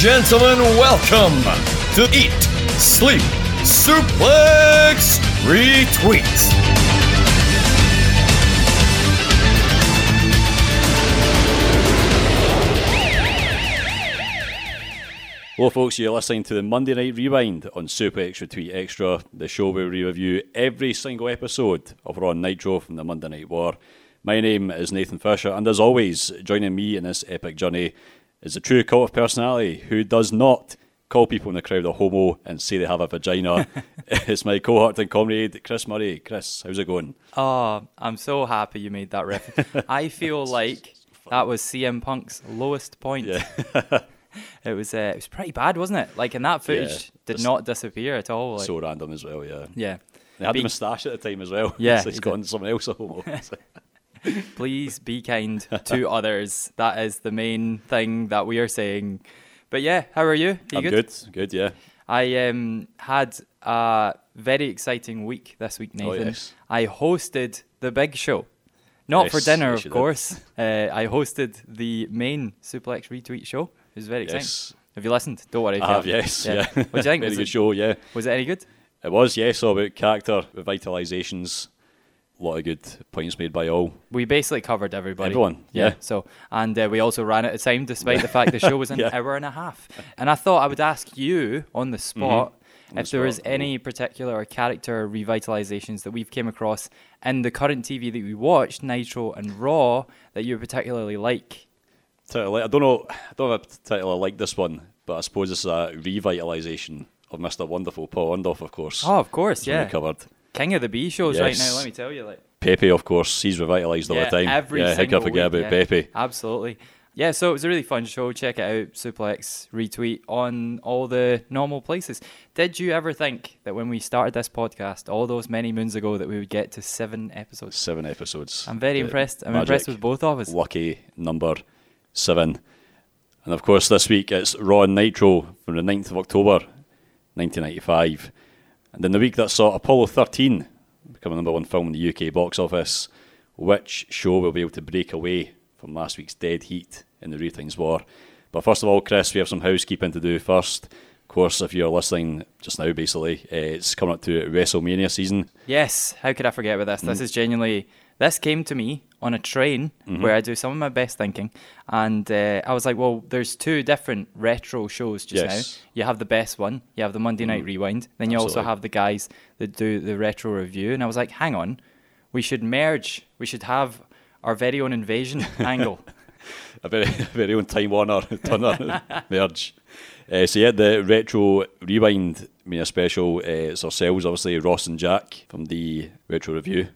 gentlemen, welcome to Eat, Sleep, Suplex, Retweet. Hello, folks. You're listening to the Monday Night Rewind on Super Extra Tweet Extra, the show where we review every single episode of Raw Nitro from the Monday Night War. My name is Nathan Fisher, and as always, joining me in this epic journey is a true cult of personality who does not call people in the crowd a homo and say they have a vagina. it's my cohort and comrade, Chris Murray. Chris, how's it going? Oh, I'm so happy you made that reference. I feel like that was CM Punk's lowest point. Yeah. It was uh, it was pretty bad, wasn't it? Like, and that footage Yeah, did not disappear at all. Like, so random as well, yeah. yeah. They had Be- the moustache at the time as well. Yeah, so it's he gotten someone else a homo. Please be kind to others. That is the main thing that we are saying. But yeah, how are you? Are you I'm good? good, yeah. I um, had a very exciting week this week, Nathan. Oh, yes. I hosted the big show. Not for dinner, yes, of course. Uh, I hosted the main Suplex Retweet show. It was very exciting. Yes. Have you listened? Don't worry. I have, yes, yeah. What do you think? Very was, good it, show, yeah. was it any good? It was, yes, all about character revitalizations. A lot of good points made by all. We basically covered everybody. Everyone, yeah. So, and uh, we also ran out of time, despite the fact the show was an Yeah. hour and a half. And I thought I would ask you on the spot Mm-hmm. On if the there was spot, any particular character revitalizations that we've came across in the current TV that we watched, Nitro and Raw, that you particularly like. Particularly- I don't know. I don't know if I particularly like this one, but I suppose it's a revitalization of Mr. Wonderful Paul Orndorff, of course. Oh, of course, we yeah. covered. King of the B shows right now. Let me tell you, like. Pepe, of course, he's revitalised all Yeah, the time. every yeah, how can I forget week, about yeah. Pepe? Absolutely. Yeah, so it was a really fun show. Check it out. Suplex retweet on all the normal places. Did you ever think that when we started this podcast all those many moons ago that we would get to seven episodes? Seven episodes. I'm very The impressed. I'm impressed with both of us. Lucky number seven. And of course, this week it's Raw and Nitro from the 9th of October, 1995. And in the week that saw Apollo 13 become a number one film in the UK box office, which show will be able to break away from last week's dead heat in the ratings war? But first of all, Chris, we have some housekeeping to do first. Of course, if you're listening just now, basically, uh, it's coming up to WrestleMania season. Yes, how could I forget about this? Mm. This is genuinely. This came to me on a train Mm-hmm. where I do some of my best thinking, and uh, I was like, "Well, there's two different retro shows just Yes. Mm-hmm. now. You have the best one, you have the Monday Night Rewind, then you also have the guys that do the retro review." And I was like, "Hang on, we should merge. We should have our very own invasion angle." a very, very own Time Warner Turner merge. Uh, so yeah, the retro rewind Mania special. Uh, it's ourselves, obviously Ross and Jack from the retro review,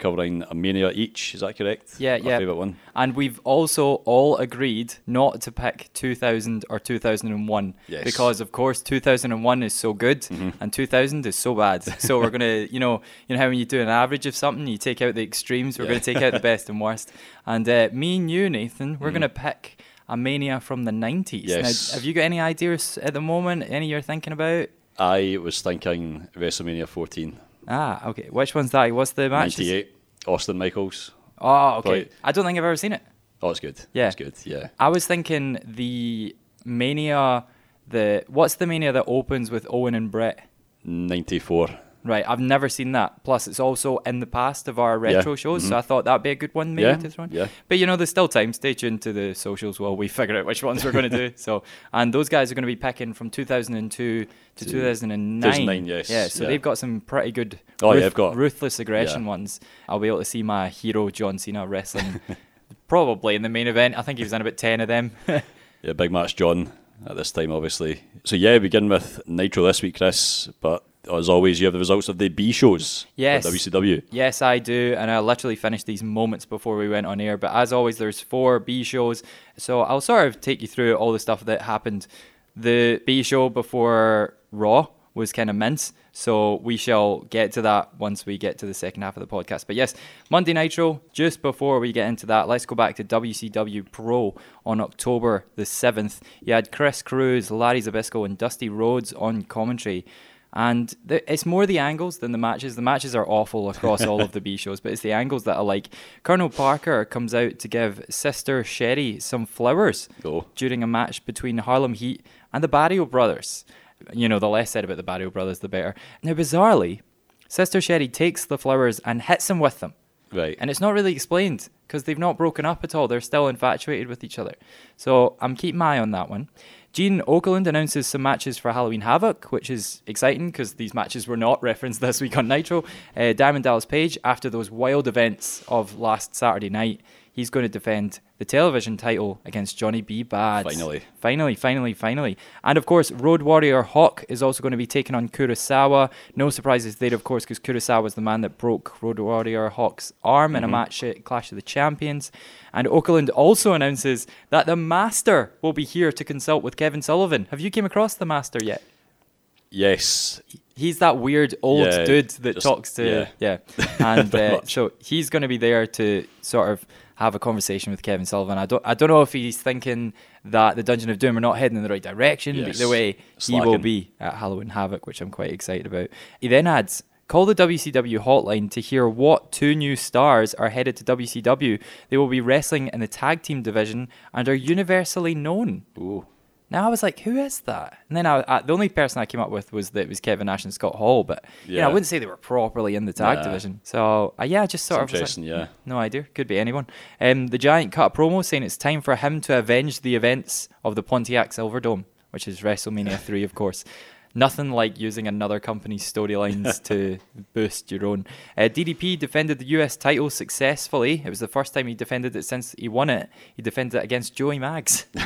covering a Mania each. Is that correct? Yeah, Our yeah. Favorite one. And we've also all agreed not to pick 2000 or 2001 Yes. Mm-hmm. because, of course, 2001 is so good and 2000 is so bad. So we're gonna, you know, you know how when you do an average of something, you take out the extremes. We're Yeah. gonna take out the best and worst. And uh, me and you, Nathan, Mm-hmm. we're gonna pick a mania from the 90s. Yes. Now, have you got any ideas at the moment? Any you're thinking about? I was thinking WrestleMania 14, Ah, okay. Which one's that? What's the match? 98. Austin Michaels. Oh, okay. Right. I don't think I've ever seen it. Oh, it's good. Yeah. it's good. Yeah. I was thinking the Mania, the what's the Mania that opens with Owen and Brett? 94. Right, I've never seen that. Plus, it's also in the past of our retro Yeah, shows, so mm-hmm. I thought that'd be a good one maybe Yeah, to throw in. yeah. But you know, there's still time. Stay tuned to the socials while we figure out which ones we're going to do. So, and those guys are going to be picking from 2002 to To 2009. 2009, yes, Yeah, so yeah. they've got some pretty good. Oh, yeah, they've got- ruthless aggression ones. I'll be able to see my hero John Cena wrestling. Probably in the main event. I think he was in about 10 of them. Yeah, big match, John, at this time, obviously. So, yeah, begin with Nitro this week, Chris. But as always, you have the results of the B shows. Yes. WCW. Yes, I do, and I literally finished these moments before we went on air. But as always, there's four B shows, so I'll sort of take you through all the stuff that happened. The B show before Raw was kind of mince, so we shall get to that once we get to the second half of the podcast. But yes, Monday Nitro. Just before we get into that, let's go back to WCW Pro on October the seventh. You had Chris Cruz, Larry Zbyszko, and Dusty Rhodes on commentary. And th- it's more the angles than the matches. The matches are awful across all of the B shows, but it's the angles that are like. Colonel Parker comes out to give Sister Sherry some flowers Oh. during a match between Harlem Heat and the Barrio Brothers. You know, the less said about the Barrio Brothers, the better. Now, bizarrely, Sister Sherry takes the flowers and hits him with them. Right. And it's not really explained because they've not broken up at all. They're still infatuated with each other. So I'm keeping my eye on that one. Gene Okerlund announces some matches for Halloween Havoc, which is exciting because these matches were not referenced this week on Nitro. Uh, Diamond Dallas Page, after those wild events of last Saturday night, he's going to defend the television title against Johnny B. Bad. Finally. Finally, finally, finally. And of course, Road Warrior Hawk is also going to be taking on Kurasawa. No surprises there, of course, because Kurasawa was the man that broke Road Warrior Hawk's arm in a match at Clash of the Champions. And Okerlund also announces that the Master will be here to consult with Kevin Sullivan. Have you came across the Master yet? yes. He's that weird old Yeah, dude that just- talks to yeah, and uh, so he's going to be there to sort of have a conversation with Kevin Sullivan. I don't I don't know if he's thinking that the Dungeon of Doom are not heading in the right direction, but Yes. either way he will be at Halloween Havoc, which I'm quite excited about. He then adds. Call the WCW hotline to hear what two new stars are headed to WCW. They will be wrestling in the tag team division and are universally known. Ooh. Now I was like, who is that? And then I, I, the only person I came up with was that it was Kevin Nash and Scott Hall, but yeah, Yeah. I wouldn't say they were properly in the tag Nah. division. So uh, yeah, just sort It's of interesting, like, yeah. no idea, could be anyone. Um, the Giant cut a promo saying it's time for him to avenge the events of the Pontiac Silverdome, which is WrestleMania three, of course. Nothing like using another company's storylines to boost your own. Uh, DDP defended the US title successfully. It was the first time he defended it since he won it. He defended it against Joey Mags.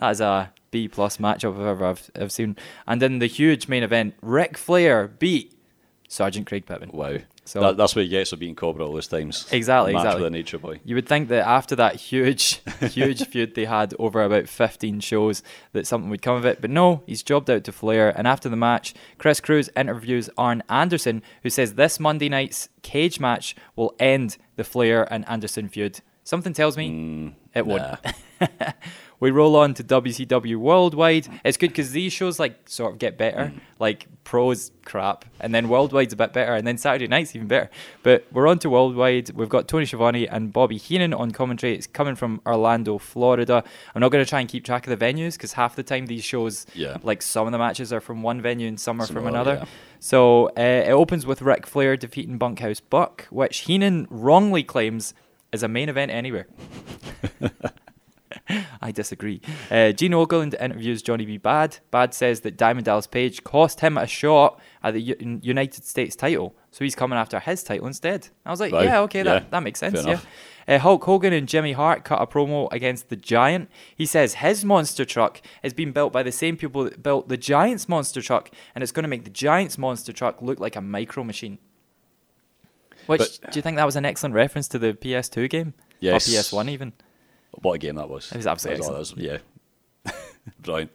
That is a B plus matchup if ever I've, I've seen. And then the huge main event, Ric Flair beat Sergeant Craig Pittman. Wow. So- that, that's what he gets for beating Cobra all those times. Exactly, Match exactly. with the Nature Boy. You would think that after that huge, huge feud they had over about 15 shows, that something would come of it. But no, he's jobbed out to Flair. And after the match, Chris Cruz interviews Arn Anderson, who says this Monday night's cage match will end the Flair and Anderson feud. Something tells me mm, it would. nah. we roll on to WCW Worldwide. It's good because these shows like sort of get better. Like pros crap, and then Worldwide's a bit better, and then Saturday Night's even better. But we're on to Worldwide. We've got Tony Schiavone and Bobby Heenan on commentary. It's coming from Orlando, Florida. I'm not going to try and keep track of the venues because half the time these shows, Yeah. like some of the matches are from one venue and some are Some from another. yeah. So uh, it opens with Ric Flair defeating Bunkhouse Buck, which Heenan wrongly claims is a main event anywhere. I disagree. Uh, Gene Okerlund interviews Johnny B. Bad. Bad says that Diamond Dallas Page cost him a shot at the U- United States title, so he's coming after his title instead. I was like, Right. yeah, okay, Yeah. that, that makes sense. Yeah. Uh, Hulk Hogan and Jimmy Hart cut a promo against the Giant. He says his monster truck is being built by the same people that built the Giant's monster truck, and it's going to make the Giant's monster truck look like a micro machine. Which But- do you think that was an excellent reference to the PS2 game? Yes. Or PS1 even. What a game that was. It was absolutely That was- yeah. Brilliant.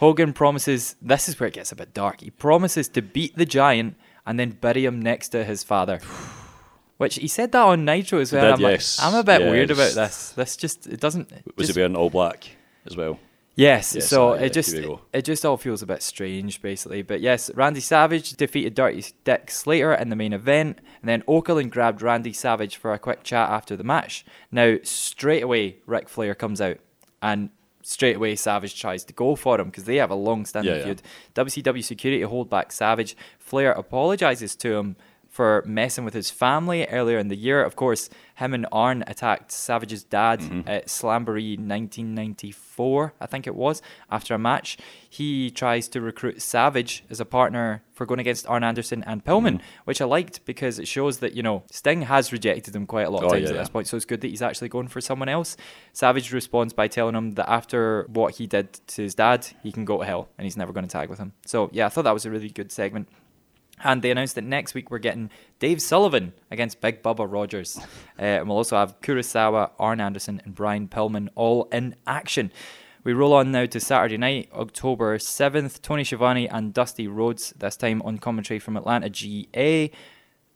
Hogan promises this is where it gets a bit dark. He promises to beat the giant and then bury him next to his father. Which he said that on Nitro as well. did, I'm, like- I'm a bit weird about this. This just it doesn't. Was just- he wearing all black as well? Yes, Yes, so uh, it just it just all feels a bit strange, basically. But yes, Randy Savage defeated Dirty Dick Slater in the main event, and then Okerlund grabbed Randy Savage for a quick chat after the match. Now, straight away, Ric Flair comes out, and straight away Savage tries to go for him because they have a long-standing Yeah, yeah. feud. WCW security hold back Savage. Flair apologizes to him for messing with his family earlier in the year. Of course, him and Arn attacked Savage's dad Mm-hmm. at Slamboree 1994, I think it was, after a match. He tries to recruit Savage as a partner for going against Arn Anderson and Pillman, Mm-hmm. which I liked because it shows that, you know, Sting has rejected him quite a lot of Oh, times yeah, at yeah. this point, so it's good that he's actually going for someone else. Savage responds by telling him that after what he did to his dad, he can go to hell and he's never going to tag with him. So, yeah, I thought that was a really good segment. And they announced that next week we're getting Dave Sullivan against Big Bubba Rogers. Uh, and we'll also have Kurasawa, Arn Anderson, and Brian Pillman all in action. We roll on now to Saturday night, October 7th. Tony Schiavone and Dusty Rhodes, this time on commentary from Atlanta GA.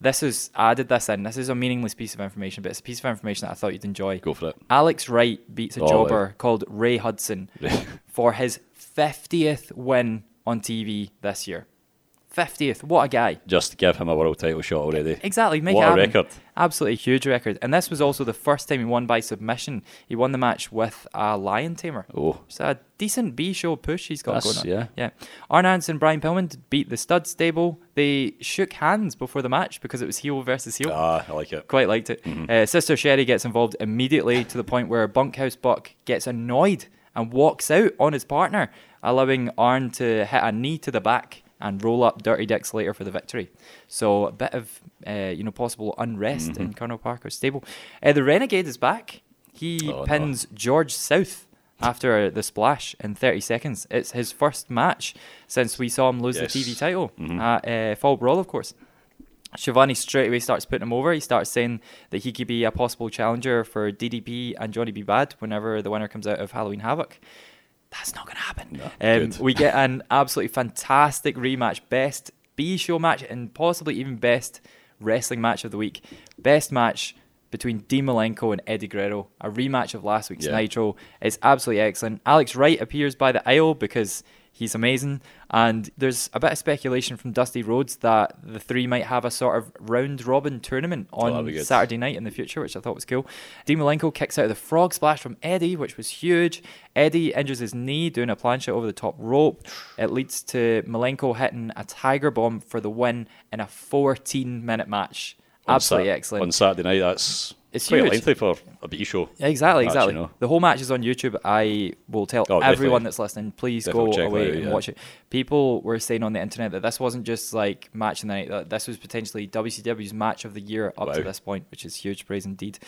This is, I added this in. This is a meaningless piece of information, but it's a piece of information that I thought you'd enjoy. Go for it. Alex Wright beats a Oh, jobber called Ray Hudson for his 50th win on TV this year. 50th. What a guy. Just give him a world title shot already. Exactly, make What a record. Absolutely huge record. And this was also the first time he won by submission. He won the match with a lion tamer. Oh. So a decent B show push he's got That's- going on. yeah. Yeah. Arn and Brian Pillman beat the stud stable. They shook hands before the match because it was heel versus heel. Ah, I like it. Quite liked it. Mm-hmm. Uh, Sister Sherry gets involved immediately to the point where Bunkhouse Buck gets annoyed and walks out on his partner, allowing Arn to hit a knee to the back and roll up Dirty Dick Slater for the victory. So a bit of uh, you know possible unrest Mm-hmm. in Colonel Parker's stable. Uh, the Renegade is back. He Oh, no. pins George South after the splash in 30 seconds. It's his first match since we saw him lose Yes. the TV title Mhm. at uh, Fall Brawl, of course. Schiavone straight away starts putting him over. He starts saying that he could be a possible challenger for DDP and Johnny B. Bad whenever the winner comes out of Halloween Havoc. That's not going to happen. No, um, we get an absolutely fantastic rematch, best B show match, and possibly even best wrestling match of the week. Best match between Dean Malenko and Eddie Guerrero, a rematch of last week's Yeah. Nitro. It's absolutely excellent. Alex Wright appears by the aisle because he's amazing, and there's a bit of speculation from Dusty Rhodes that the three might have a sort of round robin tournament Oh, on good. Saturday night in the future, which I thought was cool. Dean Malenko kicks out of the frog splash from Eddie, which was huge. Eddie injures his knee doing a plancha over the top rope. It leads to Malenko hitting a tiger bomb for the win in a 14 minute match. On Absolutely Sat- excellent. On Saturday night, that's It's quite huge. lengthy for a B show. Exactly, match, exactly. you know. The whole match is on YouTube. I will tell Oh, everyone definitely. that's listening, please Definitely go away out, and yeah. watch it. People were saying on the internet that this wasn't just like match of the night. That this was potentially WCW's match of the year up to this point, which is huge praise indeed.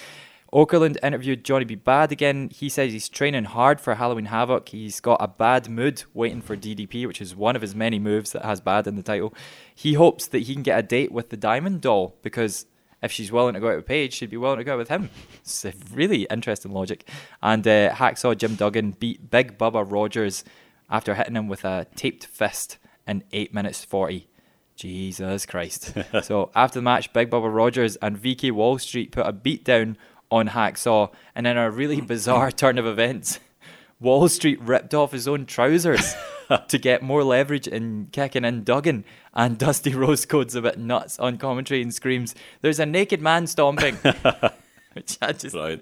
Okerlund interviewed Johnny B. Bad again. He says he's training hard for Halloween Havoc. He's got a bad mood waiting for DDP, which is one of his many moves that has bad in the title. He hopes that he can get a date with the Diamond Doll because if she's willing to go out with Page, she'd be willing to go out with him. It's a really interesting logic. And uh, Hacksaw Jim Duggan beat Big Bubba Rogers after hitting him with a taped fist in 8 minutes 40. Jesus Christ. so after the match, Big Bubba Rogers and VK Wall Street put a beat down on Hacksaw, and in a really bizarre turn of events, Wall Street ripped off his own trousers to get more leverage in kicking in Duggan. And Dusty Rhodes codes a bit nuts on commentary and screams, There's a naked man stomping. Which I just Right.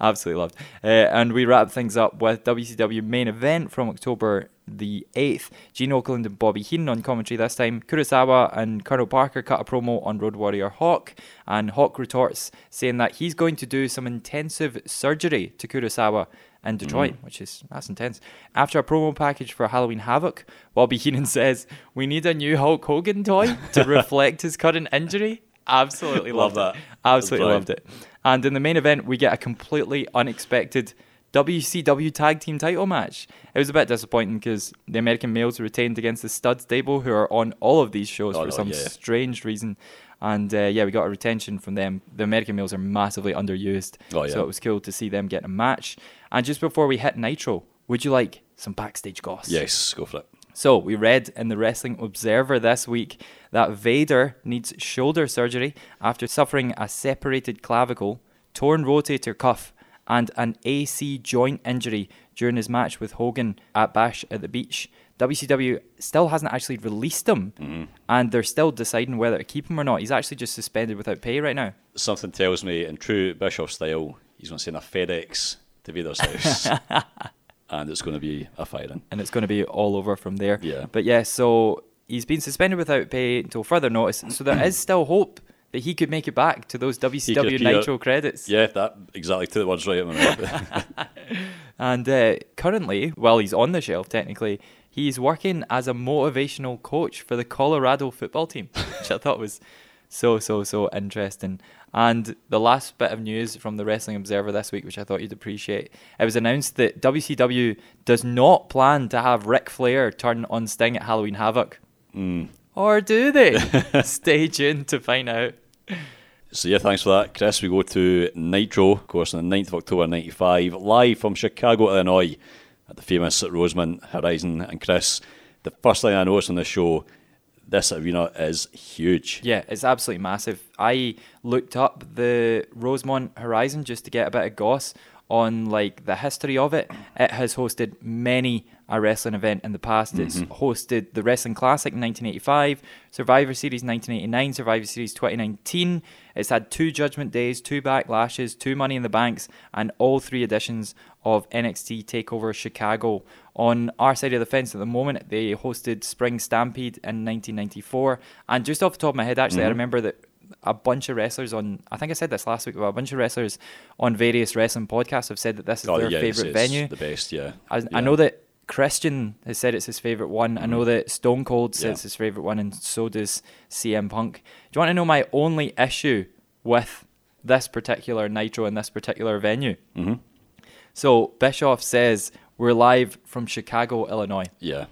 absolutely loved. Uh, and we wrap things up with WCW main event from October the 8th. Gene Okerlund and Bobby Heenan on commentary this time. Kurasawa and Colonel Parker cut a promo on Road Warrior Hawk. And Hawk retorts saying that he's going to do some intensive surgery to Kurasawa in mm. Detroit, which is that's intense. After a promo package for Halloween Havoc, Bobby Heenan says, We need a new Hulk Hogan toy to reflect his current injury. Absolutely Love loved that. it. Absolutely loved it. And in the main event, we get a completely unexpected WCW Tag Team title match. It was a bit disappointing because the American males retained against the Stud Stable, who are on all of these shows Oh, for no, some yeah. strange reason. And uh, yeah, we got a retention from them. The American males are massively underused, Oh, yeah. so it was cool to see them get a match. And just before we hit Nitro, would you like some backstage goss? Yes, go for it. So we read in the Wrestling Observer this week that Vader needs shoulder surgery after suffering a separated clavicle, torn rotator cuff, and an AC joint injury during his match with Hogan at Bash at the Beach. WCW still hasn't actually released him, and they're still deciding whether to keep him or not. He's actually just suspended without pay right now. Something tells me, in true Bischoff style, he's going to send a FedEx to Vader's house. and it's going to be a firing. and it's going to be all over from there. Yeah. But yeah, so he's been suspended without pay until further notice. So there is still hope that he could make it back to those WCW Nitro credits. Yeah, that exactly two words right in my mouth. And uh, currently, while he's on the shelf, technically, he's working as a motivational coach for the Colorado football team, which I thought was so, so, so interesting. And the last bit of news from the Wrestling Observer this week, which I thought you'd appreciate, it was announced that WCW does not plan to have Ric Flair turn on Sting at Halloween Havoc. Mm. Or do they? Stay tuned to find out. So yeah, thanks for that, Chris. We go to Nitro, of course, on the 9th of October '95, live from Chicago, Illinois, the famous Rosemont Horizon. And Chris, the first thing I noticed on the show, this arena is huge. Yeah, it's absolutely massive. I looked up the Rosemont Horizon just to get a bit of goss on like the history of it, it has hosted many a wrestling event in the past. It's mm-hmm. hosted the Wrestling Classic in 1985, Survivor Series 1989, Survivor Series 2019. It's had two Judgment Days, two Backlashes, two Money in the Banks, and all three editions of NXT Takeover Chicago. On our side of the fence at the moment, they hosted Spring Stampede in 1994. And just off the top of my head, actually, I remember that a bunch of wrestlers on I think I said this last week, but a bunch of wrestlers on various wrestling podcasts have said that this is Oh, their yeah, favorite it's venue. The best, yeah. I, yeah. I know that Christian has said it's his favorite one. I know that Stone Cold says Yeah. it's his favorite one, and so does CM Punk. Do you want to know my only issue with this particular Nitro and this particular venue? Mhm. So Bischoff says we're live from Chicago, Illinois. Yeah.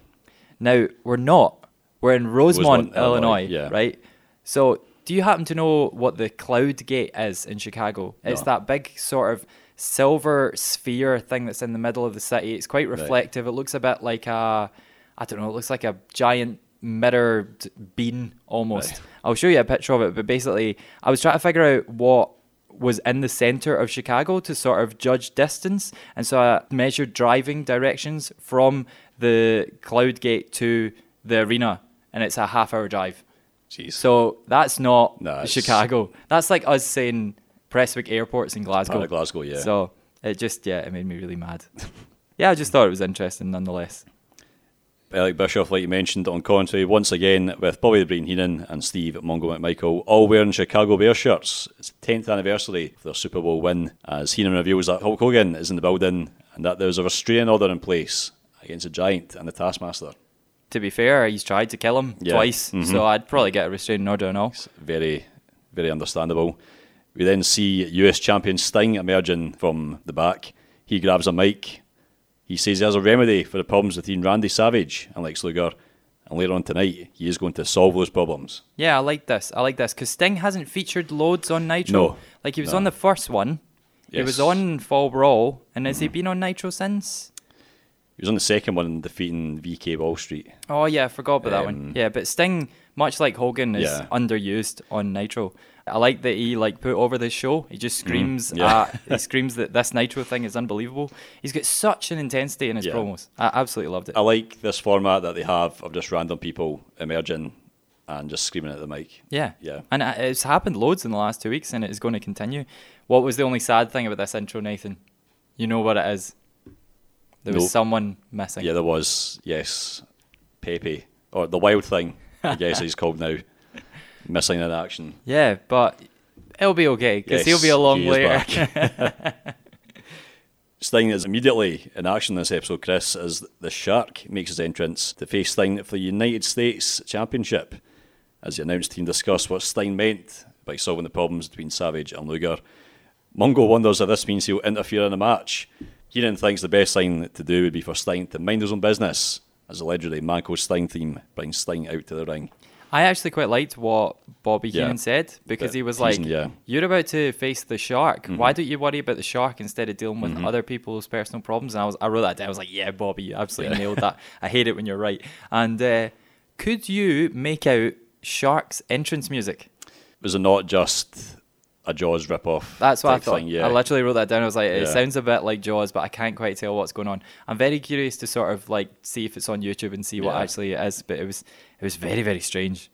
Now we're not. We're in Rosemont, Rosemont, Illinois, yeah. right? So, do you happen to know what the Cloud Gate is in Chicago? It's No. that big sort of silver sphere thing that's in the middle of the city. It's quite reflective. It looks a bit like a, I don't know, it looks like a giant mirrored bean almost. Right. I'll show you a picture of it, but basically, I was trying to figure out what was in the center of Chicago to sort of judge distance, and so I measured driving directions from the Cloud Gate to the arena, and it's a half-hour drive. Jeez. So that's not Chicago. That's like us saying Prestwick Airport's in Glasgow. Part of Glasgow, yeah. So it just yeah, it made me really mad. yeah, I just thought it was interesting nonetheless. Eric Bischoff, like you mentioned, on commentary once again with Bobby the Brain Heenan and Steve Mongo McMichael, all wearing Chicago Bears shirts. It's the 10th anniversary of their Super Bowl win, as Heenan reveals that Hulk Hogan is in the building and that there's a restraining order in place against the Giant and the Taskmaster. To be fair, he's tried to kill him Yeah. twice, Mhm. so I'd probably get a restraining order and all. It's very, very understandable. We then see US champion Sting emerging from the back. He grabs a mic. He says there's a remedy for the problems between Randy Savage and Lex Luger. And later on tonight, he is going to solve those problems. Yeah, I like this. I like this because Sting hasn't featured loads on Nitro. No, like he was no. on the first one. He was Yes. On Fall Brawl, and has he been on Nitro since? He was on the second one defeating VK Wall Street. Oh yeah, I forgot about that one. Um, Yeah, but Sting, much like Hogan, is Yeah. underused on Nitro. I like that he like put over this show. He just screams. Mm-hmm. yeah. at- he screams that this Nitro thing is unbelievable. He's got such an intensity in his Yeah. promos. I absolutely loved it. I like this format that they have of just random people emerging and just screaming at the mic. Yeah. Yeah. And uh, it's happened loads in the last two weeks, and it is going to continue. What was the only sad thing about this intro, Nathan? You know what it is. There was someone missing. Yeah, there was, yes, Pepe. Or the Wild Thing, I guess he's called now. Missing in action. Yeah, but it'll be okay because he'll Yes, be along he later. Sting is immediately in action in this episode, Chris, as the Shark makes his entrance to face Sting for the United States Championship. As the announced team discuss what Sting meant by solving the problems between Savage and Luger. Mongo wonders if this means he'll interfere in the match. Heenan thinks the best thing to do would be for Sting to mind his own business, as allegedly Manco's Sting team brings Sting out to the ring. I actually quite liked what Bobby Yeah. Heenan said because he was like, teasing, yeah. "You're about to face the shark. Mm-hmm. Why don't you worry about the shark instead of dealing with other people's personal problems?" And I was, I wrote that down. I was like, "Yeah, Bobby, you absolutely Yeah. nailed that. I hate it when you're right." And uh, could you make out Shark's entrance music? Was it not just a Jaws ripoff? That's what I thought. Thing? Yeah. I literally wrote that down. I was like, it Yeah. sounds a bit like Jaws, but I can't quite tell what's going on. I'm very curious to sort of like see if it's on YouTube and see what Yeah. actually it is. But it was it was very very strange.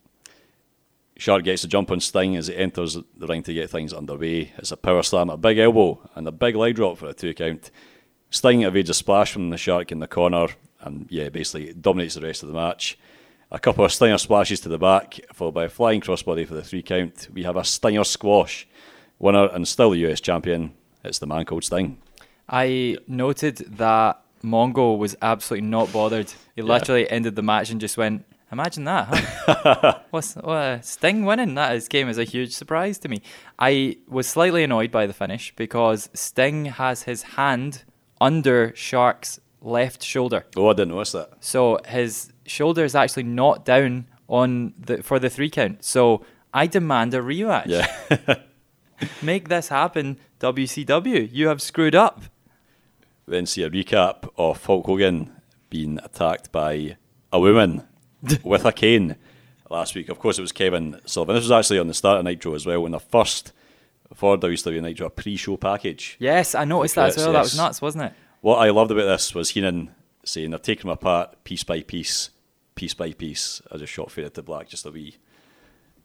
Shark gets a jump on Sting as he enters the ring to get things underway. It's a power slam, a big elbow, and a big leg drop for a two count. Sting evades a splash from the Shark in the corner, and yeah, basically dominates the rest of the match. A couple of Stinger splashes to the back, followed by a flying crossbody for the three count. We have a Stinger squash. Winner and still the US champion. It's the man called Sting. I noted that Mongo was absolutely not bothered. He literally ended the match and just went, "Imagine that, huh? What's what, uh, Sting winning? That is came as a huge surprise to me. I was slightly annoyed by the finish because Sting has his hand under Shark's left shoulder, Oh, I didn't notice that. so his shoulder is actually not down on the for the three count. So I demand a rematch. Yeah. Make this happen, WCW. You have screwed up. We then see a recap of Hulk Hogan being attacked by a woman with a cane last week. Of course, it was Kevin Sullivan. This was actually on the start of Nitro as well, when the first for WWE Nitro a pre-show package. Yes, I noticed that as Yes, well. That was nuts, wasn't it? What I loved about this was Heenan saying they're taking them apart piece by piece, piece by piece. I just shot faded to black, just a wee,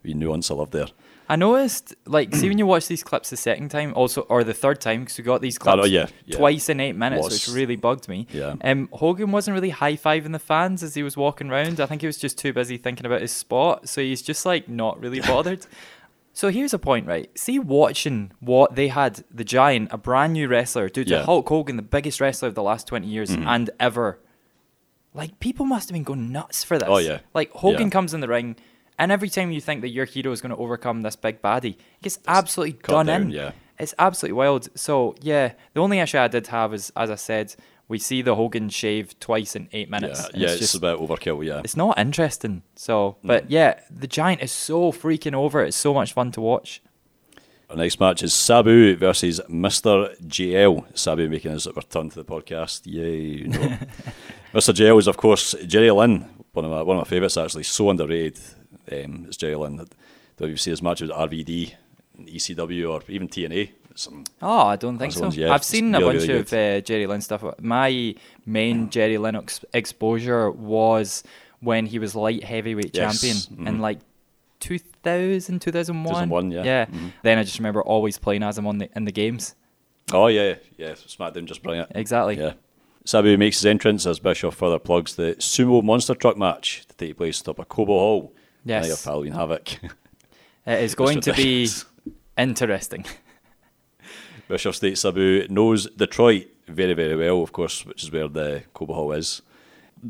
wee nuance I loved there. I noticed, like, see when you watch these clips the second time, also or the third time, because we got these clips know, yeah, yeah. twice in eight minutes, Was- which really bugged me. Yeah. Um, Hogan wasn't really high fiving the fans as he was walking around. I think he was just too busy thinking about his spot, so he's just like not really bothered. So here's a point, right? See, watching what they had the Giant, a brand new wrestler, to Yeah. Mm-hmm. Hulk Hogan, the biggest wrestler of the last 20 years and ever. Like, people must have been going nuts for this. Oh, yeah. Like, Hogan Yeah. comes in the ring, and every time you think that your hero is going to overcome this big baddie, he gets absolutely cut done down, in. yeah. It's absolutely wild. So, yeah, the only issue I did have is, as I said, we see the Hogan shave twice in eight minutes. Yeah, yeah, it's it's, just a bit overkill. Yeah, it's not interesting. So, mm. but yeah, the Giant is so freaking over. It's so much fun to watch. Our next match is Sabu versus Mr. JL. Sabu making his return to the podcast. Yay. No. Mr. JL is, of course, Jerry Lynn, one of my, one of my favourites, actually. So underrated. Um, it's Jerry Lynn. That we've seen his matches with RVD, ECW, or even TNA. Some, Oh, I don't think so. ones, yeah, I've seen a really, bunch really of uh, Jerry Lynn stuff. My main Jerry Lynn ex- exposure was when he was light heavyweight Yes, champion in mhm. like 2000, 2001. 2001, yeah. Yeah. Mhm. Then I just remember always playing as him on the in the games. oh, yeah, yeah. SmackDown just brilliant. Exactly. Yeah. Sabu makes his entrance as Bischoff further plugs the Sumo Monster Truck match to take place atop a Cobo Hall. Yes. Night of Halloween Havoc. It is going to be interesting. Bischoff states Sabu knows Detroit very, very well, of course, which is where the Cobo Hall is.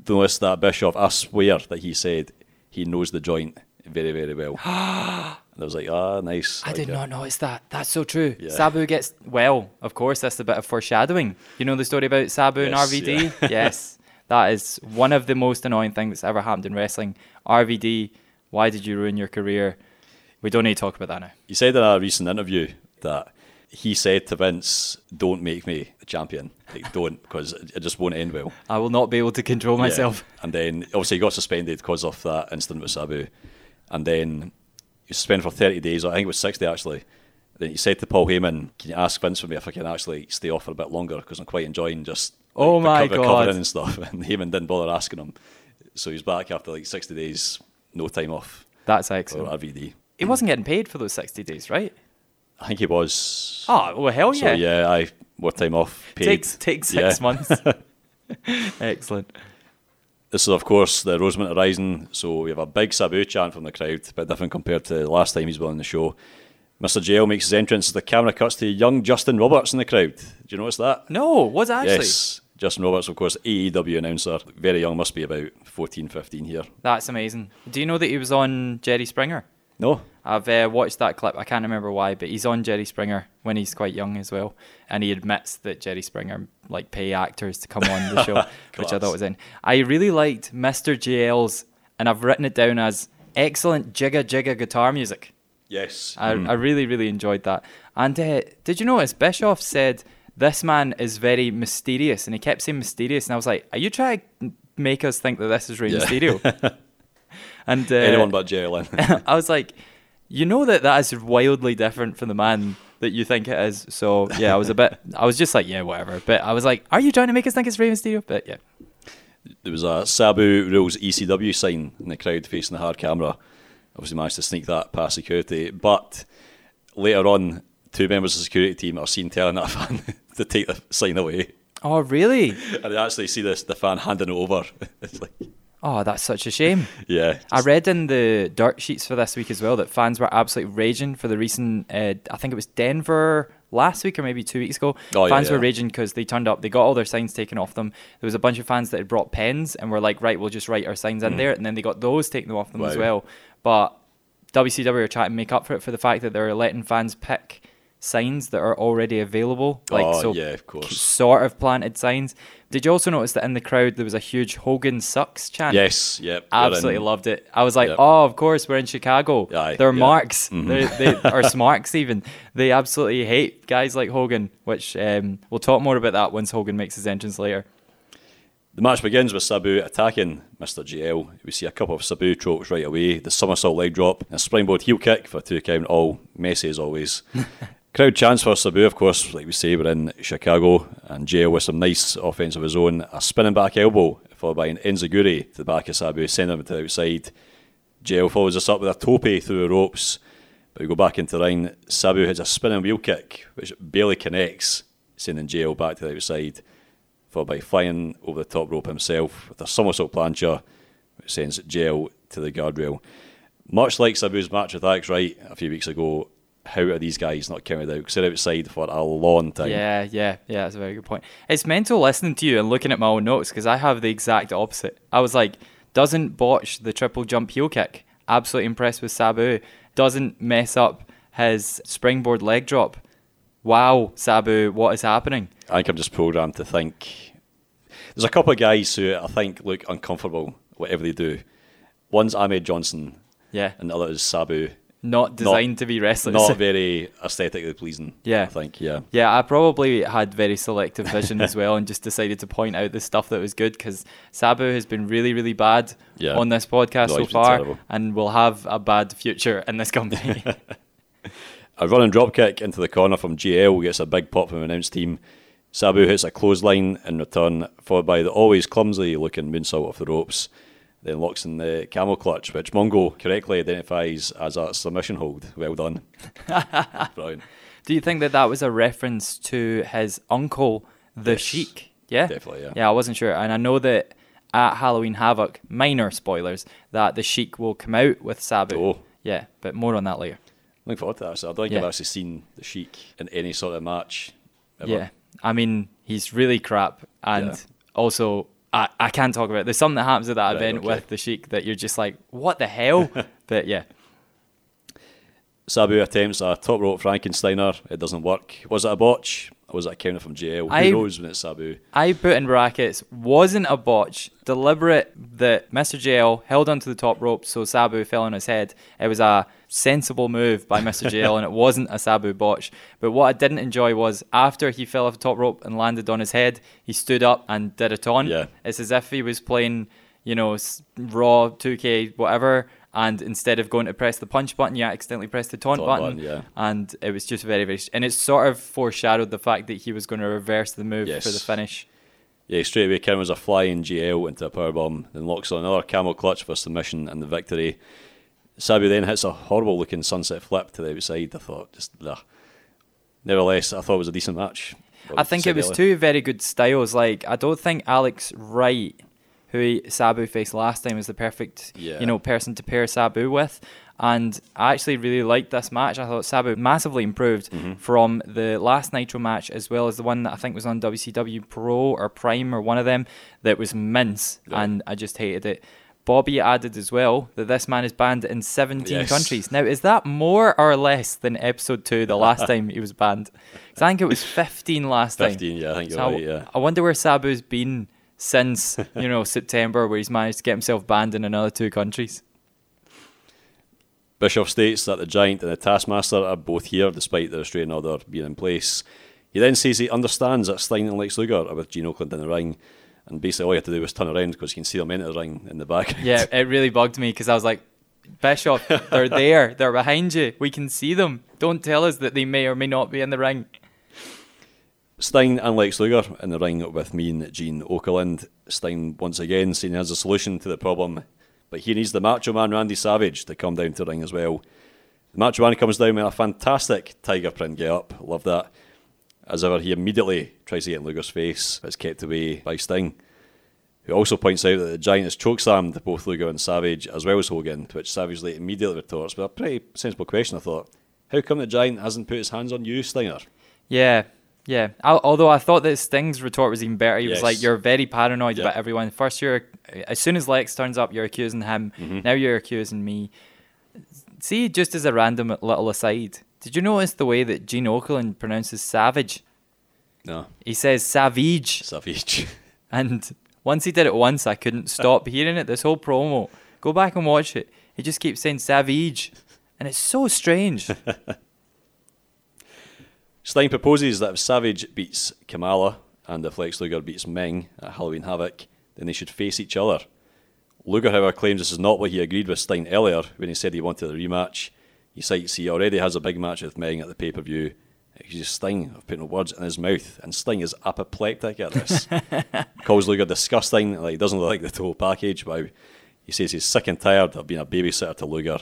Notice that Bischoff, I swear that he said he knows the joint very, very well. and I was like, ah, nice. I like did not notice that. That's so true. Yeah. Sabu gets well. Of course, that's a bit of foreshadowing. You know the story about Sabu Yes, and RVD. yes, that is one of the most annoying things that's ever happened in wrestling. RVD, why did you ruin your career? We don't need to talk about that now. You said in a recent interview that he said to Vince, don't make me a champion. Like, don't, because it just won't end well. I will not be able to control Yeah. myself. And then obviously he got suspended because of that incident with Sabu. And then he was suspended for 30 days, I think it was 60 actually. Then he said to Paul Heyman, Can you ask Vince for me if I can actually stay off for a bit longer because I'm quite enjoying just like, Oh my reco- God. recovering and stuff. And Heyman didn't bother asking him. So he's back after like 60 days, no time off That's excellent. RVD. He wasn't getting paid for those 60 days, right? I think he was. Ah, oh, well, hell yeah. So yeah. I more time off paid. Take, take six Yeah. months. excellent. This is, of course, the Rosemont Horizon, so we have a big Sabu chant from the crowd, a bit different compared to the last time he's been on the show. Mr. JL makes his entrance as the camera cuts to young Justin Roberts in the crowd. Do you notice that? No, what's actually? Yes. Justin Roberts, of course, AEW announcer. Very young, must be about 14, 15 here. That's amazing. Do you know that he was on Jerry Springer? No? I've uh, watched that clip. I can't remember why, but he's on Jerry Springer when he's quite young as well, and he admits that Jerry Springer like pay actors to come on the show, which I thought was in. I really liked Mr. JL's, and I've written it down as excellent jigga jigga guitar music. Yes. I, I really really enjoyed that. And uh, did you notice Bischoff said this man is very mysterious, and he kept saying mysterious, and I was like, are you trying to make us think that this is Rey Yeah. And uh, Anyone but Jerry Lynn. I was like, you know that that is wildly different from the man that you think it is. So yeah, I was a bit, I was just like, yeah, whatever. But I was like, are you trying to make us think it's Rey Mysterio? But yeah, there was a Sabu rules ECW sign in the crowd facing the hard camera. Obviously managed to sneak that past security, but later on, two members of the security team are seen telling that fan to take the sign away, oh really? and they actually see this the fan handing it over. it's like, Oh, that's such a shame. yeah, I read in the dirt sheets for this week as well that fans were absolutely raging for the recent. Uh, I think it was Denver last week or maybe two weeks ago. Oh, yeah, fans were raging because they turned up, they got all their signs taken off them. There was a bunch of fans that had brought pens and were like, right, we'll just write our signs in there, and then they got those taken off them as Mm. Well. But WCW are trying to make up for it for the fact that they're letting fans pick signs that are already available. Like Oh, so yeah, of course. sort of planted signs. Did you also notice that in the crowd there was a huge Hogan sucks chant? yes, yep, Absolutely loved it. I was like, Yep. oh, of course, we're in Chicago. Aye, They're yeah. marks. Mhm. They're, they are smarks even. They absolutely hate guys like Hogan, which um, we'll talk more about that once Hogan makes his entrance later. The match begins with Sabu attacking Mr. JL. We see a couple of Sabu tropes right away. The somersault leg drop, a springboard heel kick for two count, all messy as always. Crowd chants for Sabu, of course, like we say, we're in Chicago, and JL with some nice offense of his own. A spinning back elbow, followed by an enzuigiri to the back of Sabu, sending him to the outside. JL follows us up with a tope through the ropes, but we go back into the ring. Sabu hits a spinning wheel kick, which barely connects, sending JL back to the outside, followed by flying over the top rope himself with a somersault plancha, which sends JL to the guardrail. Much like Sabu's match with Alex Wright a few weeks ago, how are these guys not counted out? Because they're outside for a long time. Yeah, yeah, yeah. That's a very good point. It's mental listening to you and looking at my own notes because I have the exact opposite. I was like, doesn't botch the triple jump heel kick. Absolutely impressed with Sabu. Doesn't mess up his springboard leg drop. Wow, Sabu, what is happening? I think I'm just programmed to think. There's a couple of guys who I think look uncomfortable whatever they do. One's Ahmed Johnson, Yeah, and the other is Sabu. Not designed to be wrestlers. Not very aesthetically pleasing. Yeah. I think. Yeah. Yeah, I probably had very selective vision as well and just decided to point out the stuff that was good because Sabu has been really, really bad Yeah. on this podcast No, so far terrible. and will have a bad future in this company. A running drop kick into the corner from JL gets a big pop from the announce team. Sabu hits a clothesline in return, followed by the always clumsy looking moonsault off the ropes. Then locks in the camel clutch, which Mongo correctly identifies as a submission hold. Well done. Brilliant. Do you think that that was a reference to his uncle, the Yes. Sheik? Yeah, Definitely, yeah. Yeah, I wasn't sure, and I know that at Halloween Havoc, minor spoilers, that the Sheik will come out with Sabu. Oh. Yeah, but more on that later. Looking forward to that. So I don't think Yeah. I've actually seen the Sheik in any sort of match. Ever. Yeah, I mean he's really crap, and Yeah. also I, I can't talk about. It. There's something that happens at that Right, event okay. with the Sheik that you're just like, what the hell? but yeah, Sabu attempts a top rope Frankensteiner. It doesn't work. Was it a botch? Was that counter from JL? Who I- knows when it's Sabu? I put in brackets wasn't a botch, deliberate that Mr. JL held onto the top rope so Sabu fell on his head. It was a sensible move by Mr. JL and it wasn't a Sabu botch. But what I didn't enjoy was after he fell off the top rope and landed on his head, he stood up and did a taunt. Yeah. It's as if he was playing, you know, Raw, 2K, whatever. And instead of going to press the punch button, you accidentally pressed the taunt, Taunt button. button, yeah. And it was just very, very. And it sort of foreshadowed the fact that he was going to reverse the move for the finish. Yeah, straight away Kim was a flying JL into a powerbomb, then locks on another camel clutch for submission and the victory. Sabu then hits a horrible looking sunset flip to the outside. I thought, just. Nevertheless, I thought it was a decent match. I think it was earlier. two very good styles. Like I don't think Alex Wright, who Sabu faced last time, was the perfect Yeah. you know person to pair Sabu with. And I actually really liked this match. I thought Sabu massively improved Mm-hmm. from the last Nitro match, as well as the one that I think was on WCW Pro or Prime or one of them that was mince, Yeah. and I just hated it. Bobby added as well that this man is banned in 17 Yes. countries. Now, is that more or less than episode two, the last time he was banned? I think it was 15 last time. 15, yeah, I think you're So I- right, yeah. I wonder where Sabu's been since, you know, September, where he's managed to get himself banned in another two countries. Bischoff states that the Giant and the Taskmaster are both here despite the restraining order being in place. He then says he understands that Sting and Lex Luger are with Gene Okerlund in the ring, and basically all you have to do is turn around because you can see them into the ring in the back. Yeah, it really bugged me because I was like, Bischoff, they're there. They're behind you. We can see them. Don't tell us that they may or may not be in the ring. Sting and Lex Luger in the ring with me and Gene Okerlund. Sting once again saying he has a solution to the problem, but he needs the Macho Man Randy Savage to come down to the ring as well. The Macho Man comes down with a fantastic tiger print get up. Love that. As ever, he immediately tries to get in Luger's face, but is kept away by Sting, who also points out that the Giant has chokeslammed both Luger and Savage as well as Hogan, to which Savage immediately retorts with a pretty sensible question, I thought. How come the Giant hasn't put his hands on you, Stinger? Yeah, yeah. Al- although I thought that Sting's retort was even better. He was like, "You're very paranoid Yeah. about everyone. First, you're as soon as Lex turns up, you're accusing him. Mm-hmm. Now you're accusing me." See, just as a random little aside, did you notice the way that Gene Okerlund pronounces savage? No, He says savage, Savage. and once he did it once, I couldn't stop hearing it. This whole promo, go back and watch it. He just keeps saying savage, and it's so strange. Sting proposes that if Savage beats Kamala and if Lex Luger beats Ming at Halloween Havoc, then they should face each other. Luger, however, claims this is not what he agreed with Sting earlier when he said he wanted a rematch. He cites he already has a big match with Ming at the pay per view, Accuses Sting of putting words in his mouth, and Sting is apoplectic at this. Calls Luger disgusting, like he doesn't look like the total package, but he says he's sick and tired of being a babysitter to Luger.